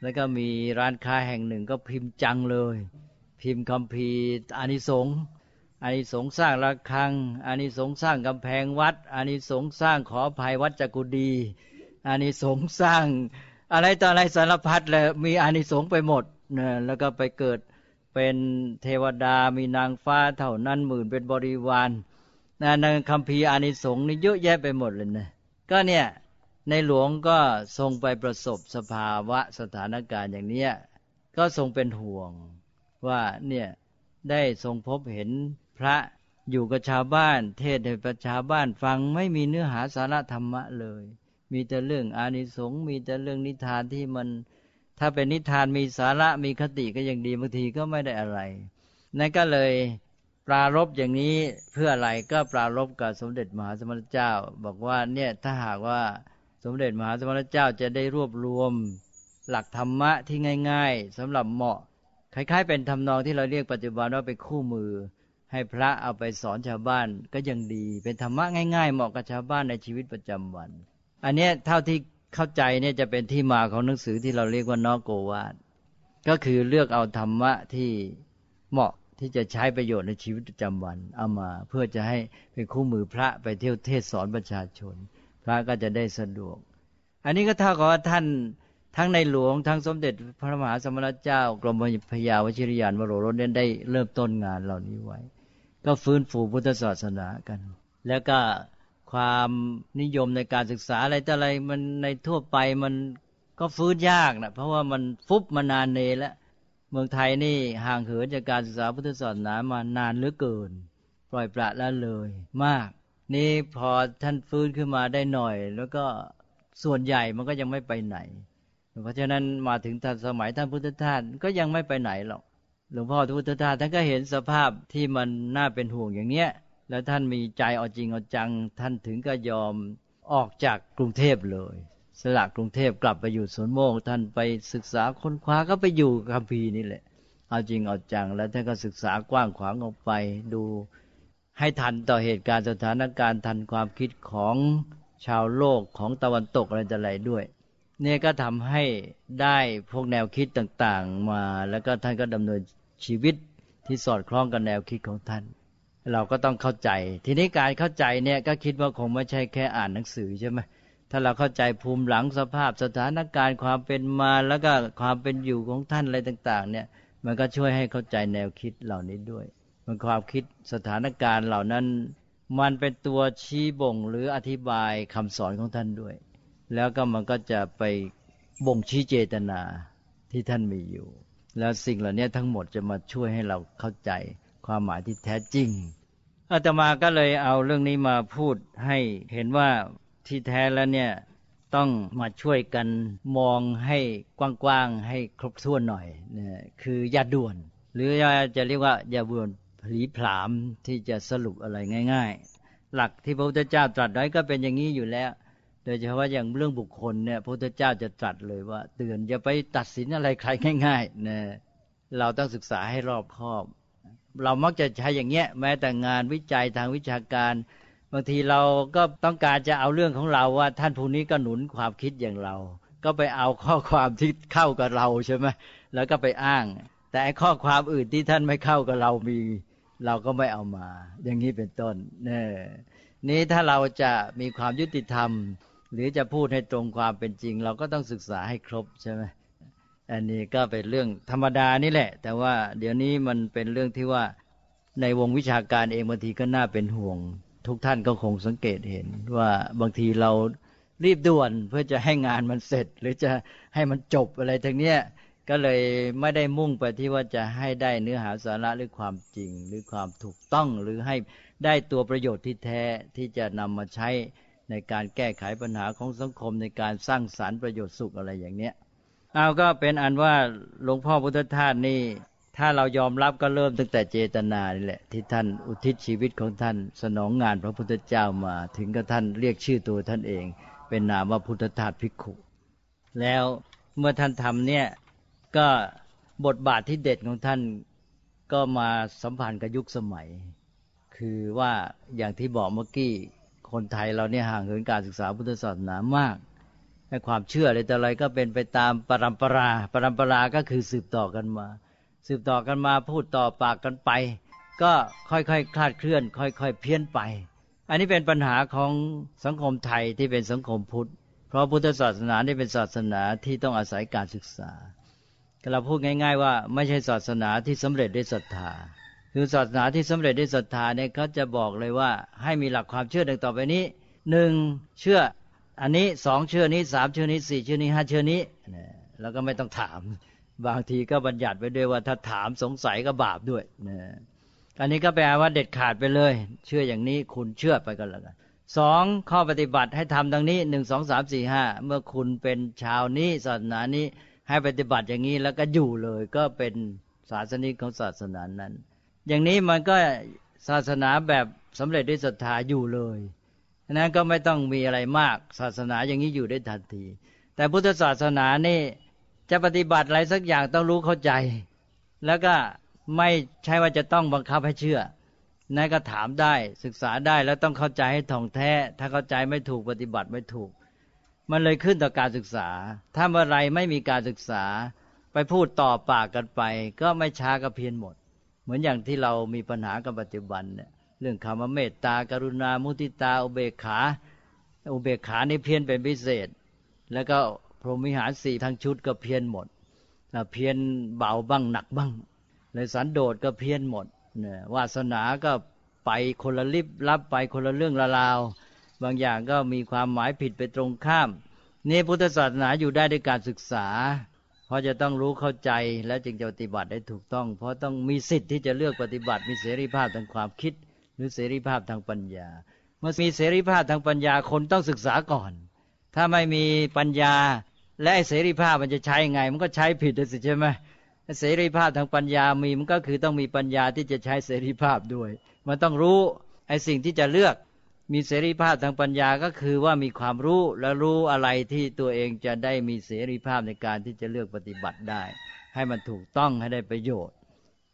แล้วก็มีร้านค้าแห่งหนึ่งก็พิมพ์จังเลย พิมพ์คำพีอานิสงส์อานิสงส์สร้างระฆังอานิสงส์สร้างกำแพงวัดอานิสงส์สร้างขอภัยวัดจักุดีอานิสงส์สร้าง อะไรต่ออะไรสารพัดเลยมีอานิสงส์ไปหมดนะแล้วก็ไปเกิดเป็นเทวดามีนางฟ้าเท่านั้นหมื่นเป็นบริวาร นะในคำพีอานิสงส์นี่เยอะแยะไปหมดเลยนะก็เนี่ยในหลวงก็ทรงไปประสบสภาวะสถานการณ์อย่างเนี้ยก็ทรงเป็นห่วงว่าเนี่ยได้ทรงพบเห็นพระอยู่กับชาวบ้าน เทศให้ประชาบ้านฟังไม่มีเนื้อหาสาระธรรมะเลย มีแต่เรื่องอานิสงส์มีแต่เรื่องนิทานที่มัน ถ้าเป็นนิทานมีสาระมีคติก็ยังดีบางทีก็ไม่ได้อะไรนั่นก็เลย ปรารบอย่างนี้เพื่ออะไรก็ปรารบกับสมเด็จมหาสมณเจ้า บอกว่าเนี่ยถ้าหากว่าสมเด็จมหาสมณเจ้าจะได้รวบรวมหลักธรรมะที่ง่าย ๆสำหรับเหมาะ คล้าย ๆ เป็นทำนองที่เราเรียกปัจจุบันว่าเป็นคู่มือ ให้พระเอาไปสอนชาวบ้านก็ยังดี เป็นธรรมะง่าย ๆ เหมาะกับชาวบ้านในชีวิตประจำวัน อันเนี้ยเท่าที่เข้าใจเนี่ยจะเป็นที่มาของหนังสือที่เราเรียกว่านอกโกวาดก็คือเลือกเอาธรรมะที่เหมาะ ที่จะใช้ประโยชน์ในชีวิตประจำวัน เอามาเพื่อจะให้เป็นคู่มือพระไปเที่ยวเทศสอนประชาชน พระก็จะได้สะดวก อันนี้ก็เท่ากับว่าท่านทั้งในหลวงทั้งสมเด็จพระมหาสมณเจ้ากรมพยาวชิรยานวโรรสได้เริ่มต้นงานเหล่านี้ไว้ ก็ฟื้นฟูพุทธศาสนากัน แล้วก็ความนิยมในการศึกษาอะไรแต่อะไรมันในทั่วไปมันก็ฟื้นยากนะเพราะว่ามันฟุบมานานเนแล้ว เมืองไทยนี่ห่างเหินจากการศึกษาพุทธศาสนามานานเหลือเกิน ปล่อยปละละเลย มาก นี่พอท่านฟื้นขึ้นมาได้หน่อย แล้วก็ส่วนใหญ่มันก็ยังไม่ไปไหน เพราะฉะนั้นมาถึงท่านสมัยท่านพุทธทาสก็ยังไม่ไปไหนหรอกหลวงพ่อพุทธทาสท่านก็เห็นสภาพที่มันน่าเป็นห่วงอย่างเนี้ย แล้วท่านมีใจเอาจริงเอาจัง ท่านถึงก็ยอมออกจากกรุงเทพเลย สละกรุงเทพกลับไปอยู่สวนโมกท่านไปศึกษาค้นคว้าก็ไปอยู่คัมภีร์นี่แหละ เอาจริงเอาจังแล้วท่านก็ศึกษากว้างขวางออกไปดูให้ทันต่อเหตุการณ์สถานการณ์ทันความคิดของชาวโลกของตะวันตกอะไรต่ออะไรด้วย เนี่ยก็ทำให้ได้พวกแนวคิดต่างๆมา แล้วก็ท่านก็ดำเนินชีวิตที่สอดคล้องกับแนวคิดของท่าน เราก็ต้องเข้าใจ ทีนี้การเข้าใจเนี่ยก็คิดว่าคงไม่ใช่แค่อ่านหนังสือใช่ไหม ถ้าเราเข้าใจภูมิหลังสภาพสถานการณ์ความเป็นมาแล้วก็ความเป็นอยู่ของท่านอะไรต่าง ๆ เนี่ย มันก็ช่วยให้เข้าใจแนวคิดเหล่านี้ด้วย มันความคิดสถานการณ์เหล่านั้น มันเป็นตัวชี้บ่งหรืออธิบายคำสอนของท่านด้วย แล้วก็มันก็จะไปบ่งชี้เจตนาที่ท่านมีอยู่ แล้วสิ่งเหล่านี้ทั้งหมดจะมาช่วยให้เราเข้าใจความหมายที่แท้จริงอาตมาก็เลยเอาเรื่องนี้มาพูดให้เห็นว่า ที่แท้แล้วเนี่ยต้องมาช่วยกันมองให้กว้างๆให้ครบถ้วนหน่อยนะคืออย่าด่วน หรือจะเรียกว่าอย่าด่วนผลีผลามที่จะสรุปอะไรง่าย ๆ หลักที่พระพุทธเจ้าตรัสไว้ก็เป็นอย่างนี้อยู่แล้ว โดยเฉพาะอย่างเรื่องบุคคลเนี่ยพระพุทธเจ้าจะตรัสเลยว่า เตือนอย่าไปตัดสินอะไรใครง่ายๆนะเราต้องศึกษาให้รอบคอบ เรามักจะใช้อย่างเงี้ยแม้แต่งานวิจัยทางวิชาการ บางทีเราก็ต้องการจะเอาเรื่องของเราว่า ท่านผู้นี้ก็หนุนความคิดอย่างเรา ก็ไปเอาข้อความที่เข้ากับเราใช่ไหมแล้วก็ไปอ้าง แต่ข้อความอื่นที่ท่านไม่เข้ากับเรามี เราก็ไม่เอามา อย่างนี้เป็นต้นเนี่ยนี้ถ้าเราจะมีความยุติธรรม หรือจะพูดให้ตรงความเป็นจริง เราก็ต้องศึกษาให้ครบใช่ไหมอันนี้ก็เป็นเรื่องธรรมดานี่แหละ แต่ว่าเดี๋ยวนี้มันเป็นเรื่องที่ว่าในวงวิชาการเองบางทีก็น่าเป็นห่วง ทุกท่านก็คงสังเกตเห็นว่าบางทีเรารีบด่วนเพื่อจะให้งานมันเสร็จ หรือจะให้มันจบอะไรทั้งเนี้ยก็เลยไม่ได้มุ่งไปที่ว่าจะให้ได้เนื้อหาสาระหรือความจริง หรือความถูกต้องหรือให้ได้ตัวประโยชน์ที่แท้ที่จะนำมาใช้ในการแก้ไขปัญหาของสังคมในการสร้างสารรค์ประโยชน์สุขอะไรอย่างเนี้ยเอาก็เป็นอันว่าหลวงพ่อพุทธทาสนี่ ถ้าเรายอมรับก็เริ่มตั้งแต่เจตนานี่แหละ ที่ท่านอุทิศชีวิตของท่าน สนองงานพระพุทธเจ้ามา ถึงกับท่านเรียกชื่อตัวท่านเอง เป็นนามว่าพุทธทาสภิกขุ แล้วเมื่อท่านทำเนี่ยก็บทบาทที่เด็ดของท่านก็มาสัมพันธ์กับยุคสมัย คือว่าอย่างที่บอกเมื่อกี้คนไทยเราเนี่ยห่างเหินการศึกษาพุทธศาสนามากให้ความเชื่ออะไรแต่อะไรก็เป็นไปตามปรำปรา ปรำปราก็คือสืบต่อกันมา สืบต่อกันมาพูดต่อปากกันไป ก็ค่อยๆคคลาดเคลื่อน ค่อยๆเพี้ยนไป อันนี้เป็นปัญหาของสังคมไทยที่เป็นสังคมพุทธ เพราะพุทธศาสนานี่เป็นศาสนาที่ต้องอาศัยการศึกษาเราพูดง่าย ๆ ว่าไม่ใช่ศาสนาที่สำเร็จด้วยศรัทธาคือศาสนาที่สำเร็จด้วยศรัทธาเนี่ยเขาจะบอกเลยว่าให้มีหลักความเชื่อดังต่อไปนี้หนึ่งเชื่ออันนี้สองเชื่อนี้สามเชื่อนี้สี่เชื่อนี้ห้าเชื่อนี้ แล้วก็ไม่ต้องถาม บางทีก็บัญญัติไว้ด้วยว่าถ้าถามสงสัยก็บาปด้วยนะอันนี้ก็แปลว่าเด็ดขาดไปเลย เชื่ออย่างนี้คุณเชื่อไปกันแล้วกันสองข้อปฏิบัติให้ทำดังนี้หนึ่งสองสามสี่ห้าเมื่อคุณเป็นชาวนี้ศาสนานี้ให้ปฏิบัติอย่างนี้แล้วก็อยู่เลย ก็เป็นศาสนิกของศาสนานั้น อย่างนี้มันก็ศาสนาแบบสำเร็จด้วยศรัทธาอยู่เลยนั้นก็ไม่ต้องมีอะไรมากศาสนาอย่างนี้อยู่ได้ทันที แต่พุทธศาสนานี่ จะปฏิบัติอะไรสักอย่างต้องรู้เข้าใจ แล้วก็ไม่ใช่ว่าจะต้องบังคับให้เชื่อนั่นก็ถามได้ศึกษาได้แล้วต้องเข้าใจให้ถ่องแท้ ถ้าเข้าใจไม่ถูกปฏิบัติไม่ถูก มันเลยขึ้นต่อการศึกษา ถ้าเมื่อไรไม่มีการศึกษา ไปพูดต่อปากกันไป ก็ไม่ช้าก็เพียนหมด เหมือนอย่างที่เรามีปัญหากับปัจจุบันเนี่ยเรื่องคำว่าเมตตากรุณามุติตาอุเบกขา อุเบกขานี่เพี้ยนเป็นพิเศษ แล้วก็ รหมิหารสี่ทั้งชุดก็เพี้ยนหมดเพี้ยนเบาบ้างหนักบ้างเลยสันโดษก็เพี้ยนหมดเนี่ยวาสนาก็ไปคนละลิบรับไปคนละเรื่องละราว บางอย่างก็มีความหมายผิดไปตรงข้ามนี่พุทธศาสนาอยู่ได้ด้วยการศึกษา เพราะจะต้องรู้เข้าใจและจึงจะปฏิบัติได้ถูกต้อง เพราะต้องมีสิทธิ์ที่จะเลือกปฏิบัติ มีเสรีภาพทางความคิด หรือเสรีภาพทางปัญญา เมื่อมีเสรีภาพทางปัญญาคนต้องศึกษาก่อน ถ้าไม่มีปัญญา และเสรีภาพมันจะใช้ไง มันก็ใช้ผิดสิใช่ไหมเสรีภาพทางปัญญามีมันก็คือต้องมีปัญญาที่จะใช้เสรีภาพด้วย มันต้องรู้ไอ้สิ่งที่จะเลือกมีเสรีภาพทางปัญญาก็คือว่ามีความรู้และรู้อะไรที่ตัวเองจะได้มีเสรีภาพในการที่จะเลือกปฏิบัติได้ ให้มันถูกต้องให้ได้ประโยชน์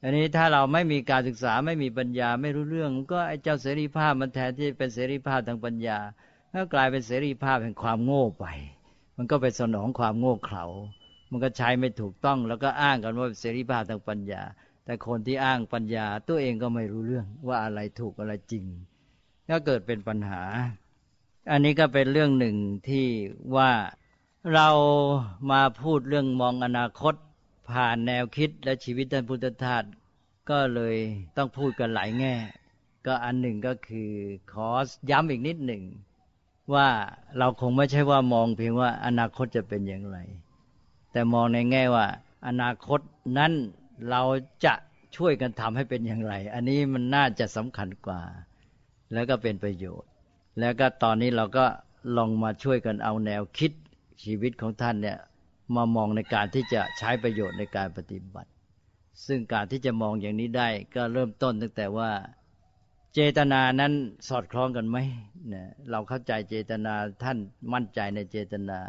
อันนี้ถ้าเราไม่มีการศึกษาไม่มีปัญญาไม่รู้เรื่อง ก็ไอ้เจ้าเสรีภาพมันแทนที่เป็นเสรีภาพทางปัญญาก็กลายเป็นเสรีภาพแห่งความโง่ไป มันก็ไปสนองความโง่เขลา มันก็ใช้ไม่ถูกต้อง แล้วก็อ้างกันว่าเสรีภาพทางปัญญา แต่คนที่อ้างปัญญาตัวเองก็ไม่รู้เรื่องว่าอะไรถูกอะไรจริง ก็เกิดเป็นปัญหา อันนี้ก็เป็นเรื่องหนึ่งที่ว่าเรามาพูดเรื่องมองอนาคต ผ่านแนวคิดและชีวิตท่านพุทธทาสก็เลยต้องพูดกันหลายแง่ ก็อันหนึ่งก็คือขอย้ำอีกนิดหนึ่ง ว่าเราคงไม่ใช่ว่ามองเพียงว่าอนาคตจะเป็นอย่างไร แต่มองในแง่ว่า อนาคตนั้นเราจะช่วยกันทำให้เป็นอย่างไร อันนี้มันน่าจะสำคัญกว่า แล้วก็เป็นประโยชน์ แล้วก็ตอนนี้เราก็ลองมาช่วยกันเอาแนวคิดชีวิตของท่านเนี่ยมามองในการที่จะใช้ประโยชน์ในการปฏิบัติ ซึ่งการที่จะมองอย่างนี้ได้ก็เริ่มต้นตั้งแต่ว่า เจตนานั้นสอดคล้องกันไหมเนี่ยเราเข้าใจเจตนาท่านมั่นใจในเจตนา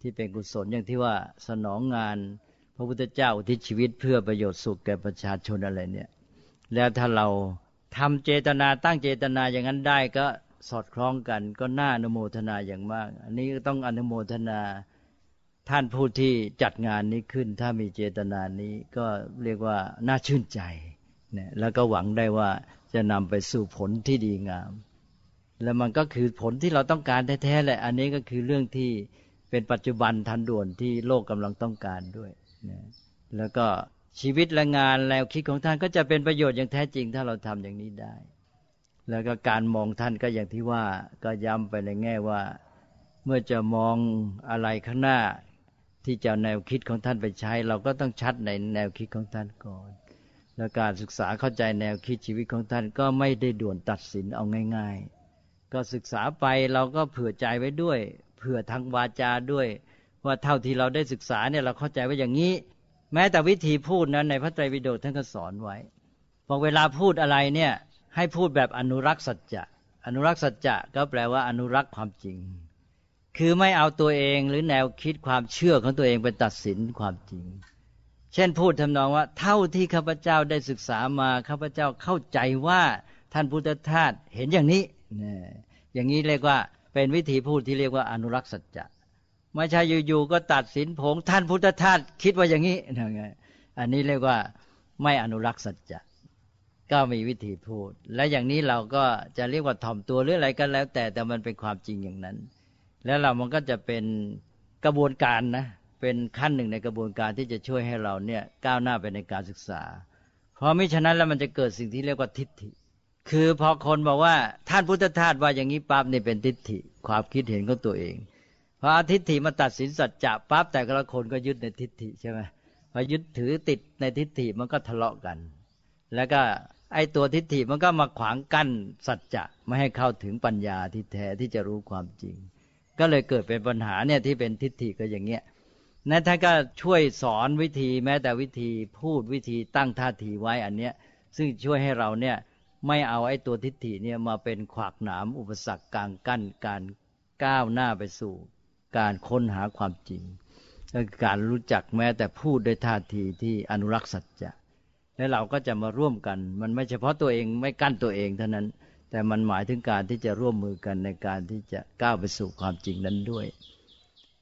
ที่เป็นกุศลอย่างที่ว่าสนองงาน พระพุทธเจ้าอุทิศชีวิตเพื่อประโยชน์สุขแก่ประชาชนอะไรเนี่ย แล้วถ้าเราทำเจตนาตั้งเจตนาอย่างนั้นได้ก็สอดคล้องกันก็น่าอนุโมทนาอย่างมาก อันนี้ก็ต้องอนุโมทนาท่านผู้ที่จัดงานนี้ขึ้น ถ้ามีเจตนานี้ก็เรียกว่าน่าชื่นใจเนี่ยแล้วก็หวังได้ว่า จะนำไปสู่ผลที่ดีงาม แล้วมันก็คือผลที่เราต้องการแท้ๆแหละ อันนี้ก็คือเรื่องที่เป็นปัจจุบันทันด่วนที่โลกกำลังต้องการด้วยนแล้วก็ชีวิตและงานแล้วคิดของท่านก็จะเป็นประโยชน์อย่างแท้จริง ถ้าเราทำอย่างนี้ได้ แล้วก็การมองท่านก็อย่างที่ว่าก็ย้ำไปในแง่ว่า เมื่อจะมองอะไรข้างหน้าที่จะแนวคิดของท่านไปใช้ เราก็ต้องชัดในแนวคิดของท่านก่อน แล้วการศึกษาเข้าใจแนวคิดชีวิตของท่านก็ไม่ได้ด่วนตัดสินเอาง่าย ๆ ก็ศึกษาไปเราก็เผื่อใจไว้ด้วย เผื่อทางวาจาด้วย ว่าเท่าที่เราได้ศึกษาเนี่ยเราเข้าใจว่าอย่างนี้ แม้แต่วิธีพูดนั้นในพระไตรปิฎกท่านก็สอนไว้บอกเวลาพูดอะไรเนี่ยให้พูดแบบอนุรักษ์สัจจะอนุรักษ์สัจจะก็แปลว่าอนุรักษ์ความจริง คือไม่เอาตัวเองหรือแนวคิดความเชื่อของตัวเองไปตัดสินความจริง เช่นพูดทำนองว่า เท่าที่ข้าพเจ้าได้ศึกษามาข้าพเจ้าเข้าใจว่าท่านพุทธทาสเห็นอย่างนี้นี่อย่างนี้เรียกว่าเป็นวิธีพูดที่เรียกว่าอนุรักษ์สัจจะไม่ใช่อยู่ๆก็ตัดสินผงท่านพุทธทาสคิดว่าอย่างนี้อันนี้เรียกว่าไม่อนุรักษ์สัจจะก็มีวิธีพูด และอย่างนี้เราก็จะเรียกว่าถ่อมตัวหรืออะไรก็แล้ว แต่แต่มันเป็นความจริงอย่างนั้น แล้วเรามันก็จะเป็นกระบวนการนะ เป็นขั้นหนึ่งในกระบวนการที่จะช่วยให้เราเนี่ยก้าวหน้าไปในการศึกษา เพราะมิฉะนั้นแล้วมันจะเกิดสิ่งที่เรียกว่าทิฏฐิ คือพอคนบอกว่าท่านพุทธทาสว่าอย่างนี้ปั๊บนี่เป็นทิฏฐิ ความคิดเห็นของตัวเองพอทิฏฐิมาตัดสินสัจจะปั๊บแต่ละคนก็ยึดในทิฏฐิใช่ไหมพอยึดถือติดในทิฏฐิมันก็ทะเลาะกัน แล้วก็ไอ้ตัวทิฏฐิมันก็มาขวางกั้นสัจจะไม่ให้เข้าถึงปัญญาที่แท้ที่จะรู้ความจริง ก็เลยเกิดเป็นปัญหาเนี่ยที่เป็นทิฏฐิก็อย่างเงี้ย นัท่านก็ช่วยสอนวิธีแม้แต่วิธีพูดวิธีตั้งท่าทีไว้อันเนี้ย ซึ่งช่วยให้เราเนี่ยไม่เอาไอ้ตัวทิฏฐิเนี่ยมาเป็นขวากหนามอุปสรรคกลางกั้นการก้าวหน้าไปสู่ การค้นหาความจริงและการรู้จักแม้แต่พูดด้วยท่าทีที่อนุรักษ์สัจจะและเราก็จะมาร่วมกัน มันไม่เฉพาะตัวเองไม่กั้นตัวเองเท่านั้น แต่มันหมายถึงการที่จะร่วมมือกันในการที่จะก้าวไปสู่ความจริงนั้นด้วย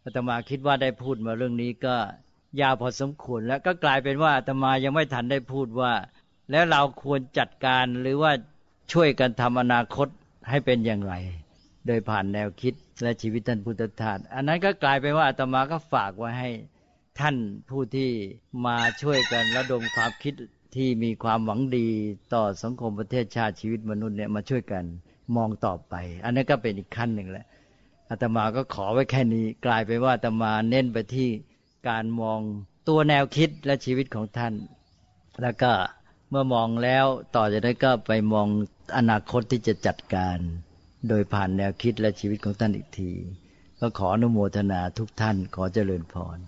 อาตมาคิดว่าได้พูดมาเรื่องนี้ก็ยาวพอสมควรแล้วก็กลายเป็นว่าอาตมายังไม่ทันได้พูดว่า แล้วเราควรจัดการหรือว่าช่วยกันทำอนาคตให้เป็นอย่างไร โดยผ่านแนวคิดและชีวิตท่านพุทธทาสอันนั้นก็กลายเป็นว่าอาตมาก็ฝากไว้ให้ท่านผู้ที่มาช่วยกันระดมความคิดที่มีความหวังดีต่อสังคมประเทศชาติชีวิตมนุษย์เนี่ยมาช่วยกันมองต่อไป อันนี้ก็เป็นอีกขั้นหนึ่งแหละ อาตมาก็ขอไว้แค่นี้ กลายเป็นว่าอาตมาเน้นไปที่การมองตัวแนวคิดและชีวิตของท่าน แล้วก็เมื่อมองแล้วต่อจากนั้นก็ไปมองอนาคตที่จะจัดการ โดยผ่านแนวคิดและชีวิตของท่านอีกที ก็ขออนุโมทนาทุกท่านขอเจริญพร